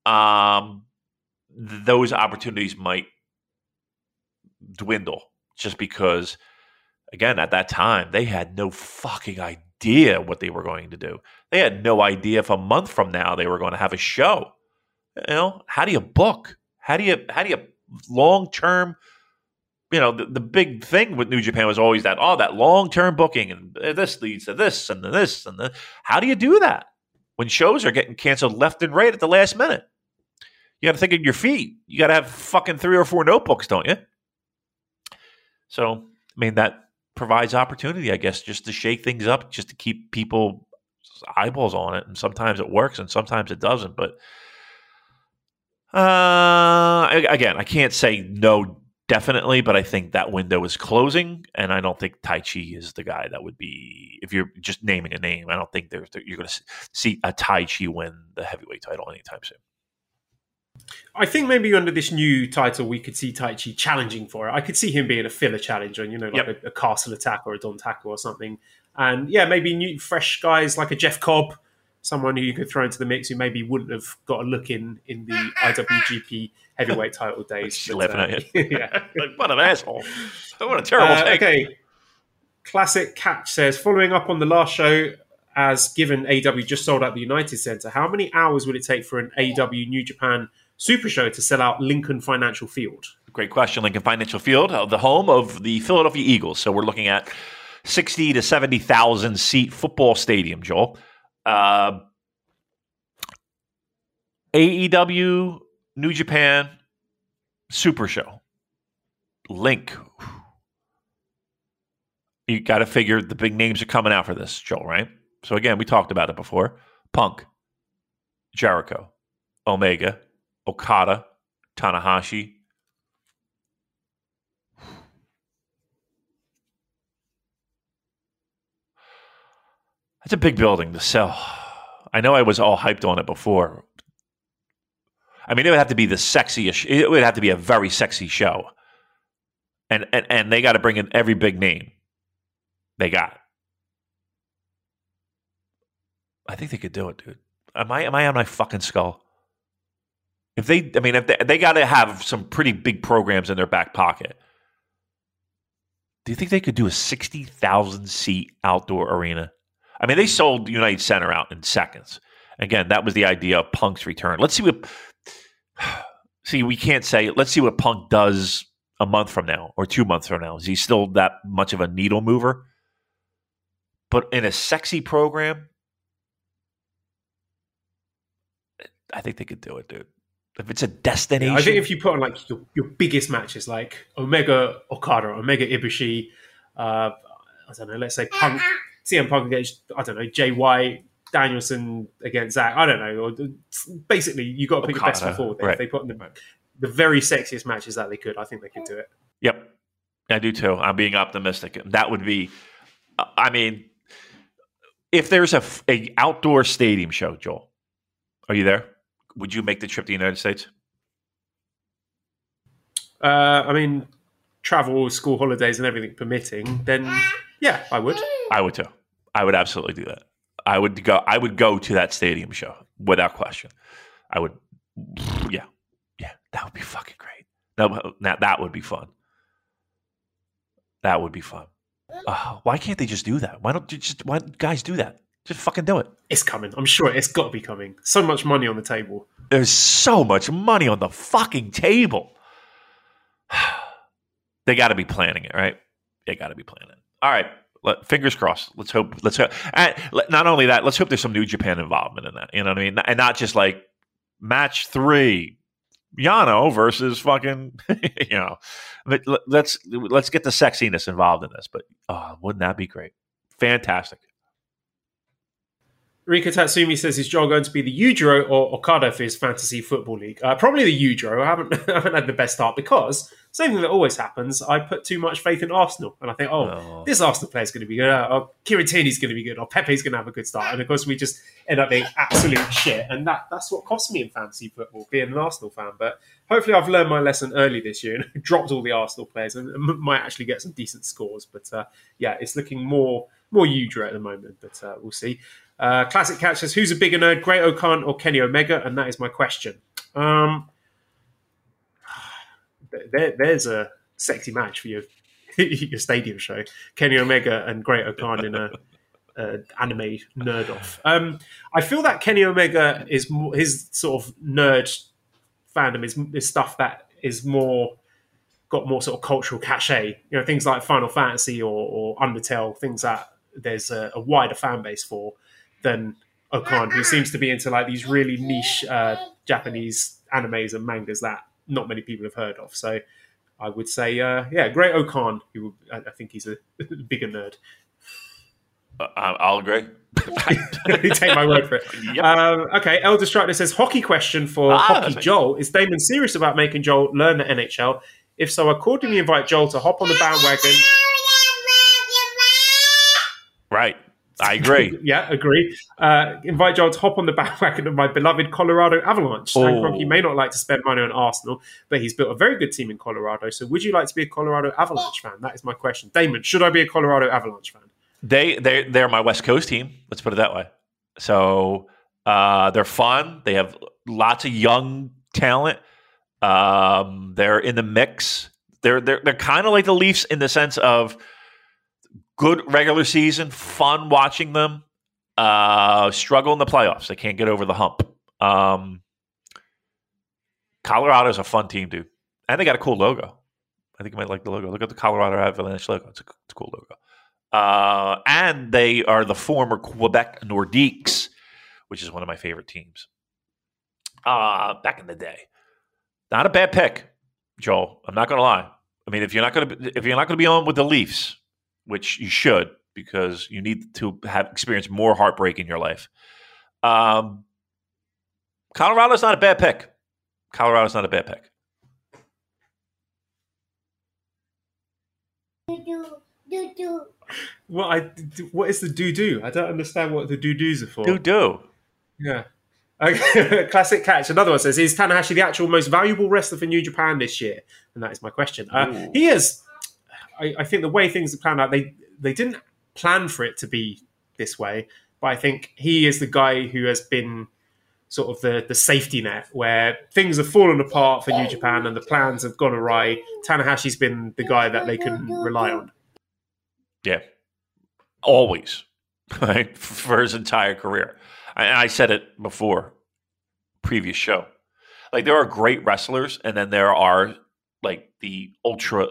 um, th- those opportunities might dwindle just because, again, at that time, they had no fucking idea what they were going to do. They had no idea if a month from now they were going to have a show. You know, how do you book? How do you, how do you long term? you know, the, the big thing with New Japan was always that, oh, that long term booking and this leads to this and this and the. How do you do that when shows are getting canceled left and right at the last minute? You got to think of your feet. You got to have fucking three or four notebooks, don't you? So, I mean, that provides opportunity, I guess, just to shake things up, just to keep people eyeballs on it. And sometimes it works and sometimes it doesn't. But uh, again, I can't say no definitely, but I think that window is closing, and I don't think Taichi is the guy that would be. If you're just naming a name, I don't think there's you're going to see a Taichi win the heavyweight title anytime soon. I think maybe under this new title, we could see Taichi challenging for it. I could see him being a filler challenger, you know, like yep. a, a, Castle Attack or a Don Taco or something. And yeah, maybe new, fresh guys like a Jeff Cobb someone who you could throw into the mix who maybe wouldn't have got a look in in the IWGP heavyweight title days. She's but, uh, <laughs> yeah. <laughs> like, what an asshole! What a terrible uh, Okay. Classic Catch says, following up on the last show, as given AEW just sold out the United Center, how many hours would it take for an AEW New Japan Super Show to sell out Lincoln Financial Field? Great question. Lincoln Financial Field, uh, the home of the Philadelphia Eagles. So we're looking at sixty to seventy thousand seat football stadium, Joel. Uh, AEW, New Japan, Super Show, Link. You got to figure the big names are coming out for this, Joel, right? So again, we talked about it before. Punk, Jericho, Omega, Okada, Tanahashi. That's a big building to sell. I know I was all hyped on it before. I mean, it would have to be the sexiest. It would have to be a very sexy show, and and and they got to bring in every big name they got. I think they could do it, dude. Am I am I on my fucking skull? If they, I mean, if they, they got to have some pretty big programs in their back pocket. Do you think they could do a sixty thousand seat outdoor arena? I mean, they sold United Center out in seconds. Again, that was the idea of Punk's return. Let's see what. <sighs> See, we can't say. Let's see what Punk does a month from now or two months from now. Is he still that much of a needle mover? But in a sexy program, I think they could do it, dude. If it's a destination, yeah, I think if you put on like your, your biggest matches, like Omega Okada, Omega Ibushi, uh, I don't know, let's say Punk CM Punk against I don't know Jay White, Danielson against Zack. I don't know. Or basically, you got to pick Okada, best four. Right. If they put in the, the very sexiest matches that they could, I think they could do it. Yep, I do too. I'm being optimistic. That would be. I mean, if there's a, a outdoor stadium show, Joel, are you there? Would you make the trip to the United States? Uh, I mean, travel, school holidays, and everything permitting, then yeah, I would. I would too. I would absolutely do that. I would go. I would go to that stadium show without question. I would. Yeah, yeah, that would be fucking great. That that would be fun. That would be fun. Uh, why can't they just do that? Why don't you just why guys do that? Just fucking do it. It's coming. I'm sure it's got to be coming. So much money on the table. There's so much money on the fucking table. <sighs> they got to be planning it, right? They got to be planning. All right. Let, fingers crossed. Let's hope. Let's hope. And not only that, let's hope there's some New Japan involvement in that. You know what I mean? And not just like match three, Yano versus fucking. <laughs> You know, But let's let's get the sexiness involved in this. But oh, wouldn't that be great? Fantastic. Rika Tatsumi says, "Is Joel going to be the Yujiro or Okada for his fantasy football league? Uh, probably the Yujiro. I haven't <laughs> I haven't had the best start because same thing that always happens. I put too much faith in Arsenal, and I think, oh, oh. this Arsenal player is going to be good. Uh, or Kieran Tierney's going to be good. Or Pepe's going to have a good start. And of course, we just end up being absolute shit, and that that's what cost me in fantasy football being an Arsenal fan. But hopefully, I've learned my lesson early this year and <laughs> dropped all the Arsenal players, and might actually get some decent scores. But uh, yeah, it's looking more." more Udra at the moment, but uh, we'll see. Uh, Classic Catch says, "Who's a bigger nerd, Great-O-Khan or Kenny Omega?" And that is my question. Um, there, there's a sexy match for your <laughs> your stadium show: Kenny Omega and Great-O-Khan in a, a anime nerd off. Um, I feel that Kenny Omega is more, his sort of nerd fandom is, is stuff that is more got more sort of cultural cachet. You know, things like Final Fantasy or, or Undertale, things that there's a, a, wider fan base for than O-Khan, who seems to be into like these really niche uh, Japanese animes and mangas that not many people have heard of. So I would say, uh, yeah, Great-O-Khan. Who I, I think he's a <laughs> bigger nerd. Uh, I'll agree. <laughs> Take my word for it. <laughs> Yep. Um, okay, Elder Strider says hockey question for ah, Hockey Joel. Is Damon serious about making Joel learn the NHL? If so, accordingly invite Joel to hop on the bandwagon. I agree. <laughs> yeah, agree. Uh, invite Joel to hop on the <laughs> bandwagon of my beloved Colorado Avalanche. Stan oh. Kroenke may not like to spend money on Arsenal, but he's built a very good team in Colorado. So, would you like to be a Colorado Avalanche fan? That is my question. Damon, should I be a Colorado Avalanche fan? They they they're my West Coast team. Let's put it that way. So uh, they're fun. They have lots of young talent. Um, they're in the mix. They're they're they're kind of like the Leafs in the sense of good regular season, fun watching them. Uh, struggle in the playoffs. They can't get over the hump. Um, Colorado's a fun team, dude, and they got a cool logo. I think you might like the logo. Look at the Colorado Avalanche logo. It's a, it's a cool logo. Uh, and they are the former Quebec Nordiques, which is one of my favorite teams. Uh, back in the day. Not a bad pick, Joel. I'm not going to lie. I mean, if you're not going to if you're not going to be on with the Leafs, which you should because you need to have experienced more heartbreak in your life. Um, Colorado's not a bad pick. Colorado's not a bad pick. <laughs> What I what is the do do? I don't understand what the do do's are for. Do do. Yeah. <laughs> Classic catch. Another one says, "Is Tanahashi the actual most valuable wrestler for New Japan this year?" And that is my question. Uh, he is. I, I, think the way things have planned out, they they didn't plan for it to be this way, but I think he is the guy who has been sort of the the safety net where things have fallen apart for New Japan and the plans have gone awry. Tanahashi's been the guy that they can rely on. Yeah, always, <laughs> right? For his entire career. I said it before, previous show. Like there are great wrestlers, and then there are like the ultra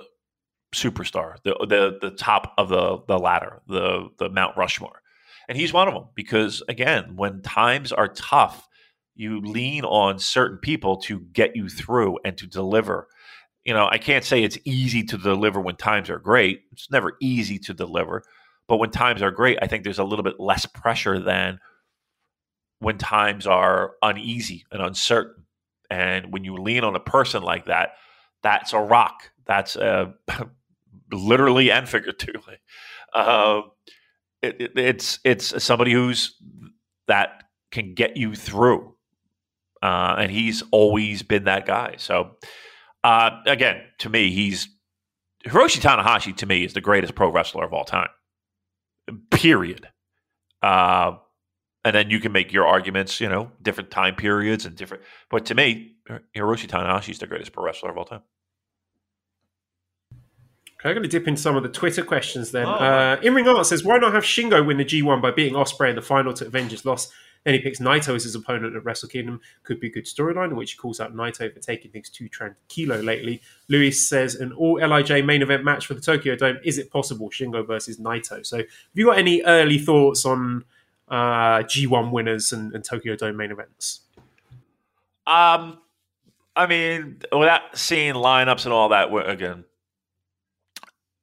superstar, the the the top of the the ladder, the the Mount Rushmore, and he's one of them. Because again, when times are tough, you lean on certain people to get you through and to deliver you know, I can't say it's easy to deliver when times are great. It's never easy to deliver. But when times are great, I think there's a little bit less pressure than when times are uneasy and uncertain. And when you lean on a person like that, that's a rock. That's a, <laughs> literally and figuratively. Uh, it, it, it's it's somebody who's that can get you through, uh, and he's always been that guy. So uh, again, to me, he's Hiroshi Tanahashi. To me, is the greatest pro wrestler of all time. Period. Uh, and then you can make your arguments, you know, different time periods and different. But to me, Hiroshi Tanahashi is the greatest pro wrestler of all time. Okay, I'm going to dip into some of the Twitter questions then. Oh. Uh, In Ring Art says, "Why not have Shingo win the G1 by beating Osprey in the final to avenge his loss?" Then he picks Naito as his opponent at Wrestle Kingdom. Could be a good storyline in which he calls out Naito for taking things too tranquilo lately. Luis says an all LIJ main event match for the Tokyo Dome. Is it possible? Shingo versus Naito. So, have you got any early thoughts on uh, G1 winners and, and Tokyo Dome main events? Um, I mean, without seeing lineups and all that, again,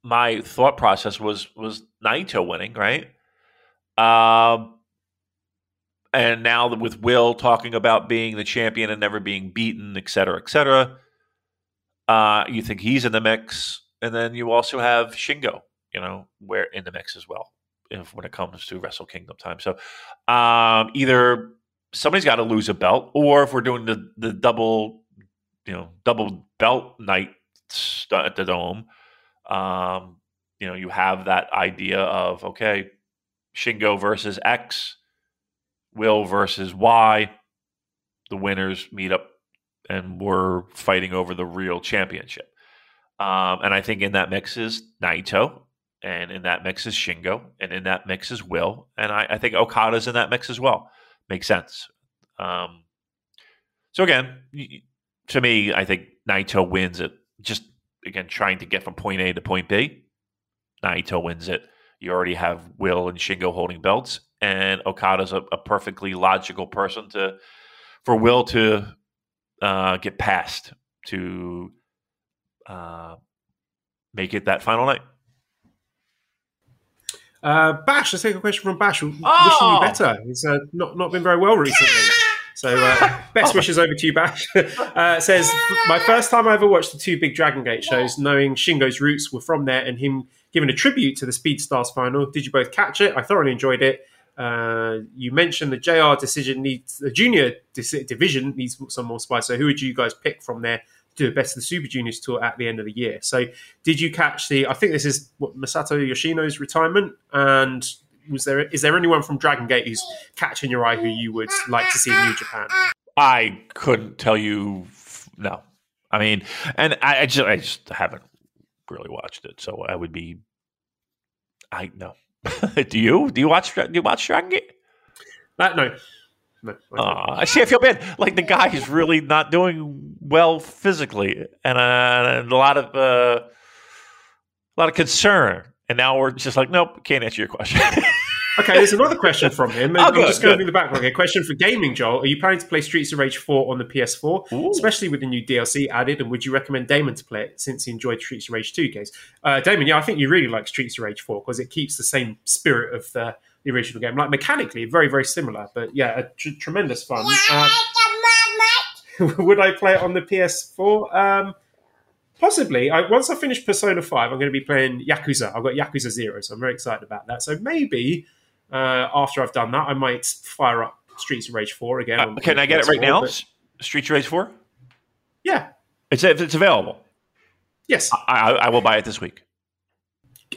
my thought process was was Naito winning, right? Um, and now with Will talking about being the champion and never being beaten, et cetera, et cetera, uh, you think he's in the mix, and then you also have Shingo, you know, where in the mix as well, if, when it comes to Wrestle Kingdom time. So um, either somebody's got to lose a belt, or if we're doing the the double, you know, double belt night at the dome, um, you know, you have that idea of okay, Shingo versus X Will versus Y. The winners meet up and we're fighting over the real championship. Um, and I think in that mix is Naito, and in that mix is Shingo, and in that mix is Will, and I, I think Okada's in that mix as well. Makes sense. Um, so again, to me, I think Naito wins it. Just again, trying to get from point A to point B. Naito wins it. You already have Will and Shingo holding belts, and Okada's a, a perfectly logical person to for Will to uh, get past to uh, make it that final night. Uh, Bash, let's take a question from Bash. Oh! Wishing you better. He's uh, not not been very well recently. So, uh, <laughs> best wishes over to you, Bash. <laughs> uh, says, My first time I ever watched the two big Dragon Gate shows, knowing Shingo's roots were from there and him giving a tribute to the Speed Stars final. Did you both catch it? I thoroughly enjoyed it. Uh, you mentioned the JR decision needs, the junior dis- division needs some more spice. So, who would you guys pick from there to do the best of the Super Juniors tour at the end of the year? So, did you catch the, I think this is what, Masato Yoshino's retirement and was there is there anyone from Dragon Gate who's catching your eye who you would like to see in New Japan? I couldn't tell you. No, I mean, and I, I just I just haven't really watched it, so I would be. I no. <laughs> do you do you watch do you watch Dragon Gate? Uh, no. No. Uh, I see. I feel bad. Like the guy is really not doing well physically, and, uh, and a lot of uh, a lot of concern. And now we're just like, nope, can't answer your question. <laughs> Okay, there's another question from him. Oh, I'm good, just going good. through the background A question for gaming, Joel. Are you planning to play Streets of Rage 4 on the PS4, Ooh. especially with the new DLC added? And would you recommend Damon to play it since he enjoyed Streets of Rage 2 case? Uh, Damon, yeah, I think you really like Streets of Rage 4 because it keeps the same spirit of the, the original game. Like mechanically, very, very similar, but yeah, a tr- tremendous fun. Uh, <laughs> would I play it on the PS4? Um, possibly. I, once I finish Persona 5, I'm going to be playing Yakuza. I've got Yakuza 0, so I'm very excited about that. So maybe uh, after I've done that, I might fire up Streets of Rage 4 again. on- Uh, can I get it right PS4, now? but- S- Street Race Four. Yeah. It's it's available. Yes. I, I, I will buy it this week.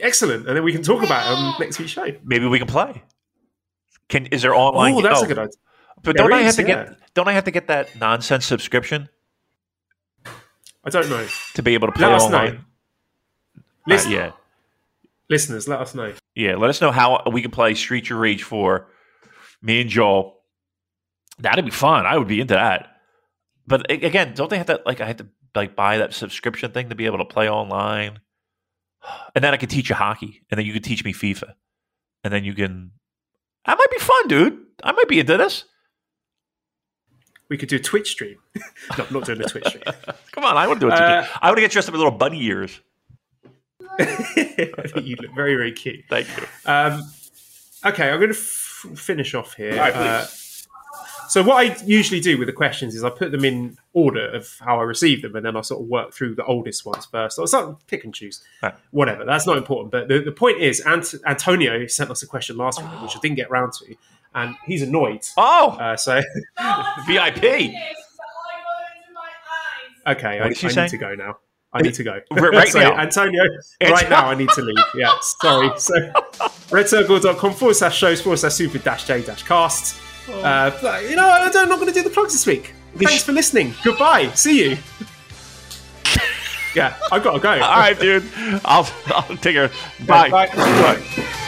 Excellent. And then we can talk about it on next week's show. Maybe we can play. Can is there online? Oh, that's a good idea. But There don't I is, have to yeah. get don't I have to get that nonsense subscription I don't know. to be able to play Let us online? know. Uh, Listen, yeah, Listeners, let us know. yeah. Let us know how we can play Street of Rage Four. Me and Joel. That'd be fun. I would be into that. But again, don't they have to like I have to like buy that subscription thing to be able to play online? And then I could teach you hockey, and then you could teach me FIFA, and then you can. That might be fun, dude. I might be into this. We could do a Twitch stream. <laughs> no, I'm not doing a Twitch stream. <laughs> Come on, I want to do it. Uh, I want to get dressed up with little bunny ears. <laughs> I think you look very, very cute. Thank you. Um, okay, I'm going to f- finish off here. All right, please. Uh, so what I usually do with the questions is I put them in order of how I receive them, and then I sort of work through the oldest ones first. Or something, pick and choose, Right. whatever. That's not important. But the, the point is, Ant- Antonio sent us a question last week, which I didn't get round to, and he's annoyed. Oh, Uh, so <laughs> VIP. okay, I, What did she I need to go now. I need to go <laughs> Right- right <laughs> so, now? Antonio. Right now, I need to leave. Yeah, sorry. So, redcircle.com forward slash shows forward slash super dash j dash cast. Uh, you know, I don't- I'm not going to do the plugs this week. Thanks for listening. Goodbye. See you. yeah, I've got to go. All right, dude. I'll I'll take her. Bye. Bye. Bye.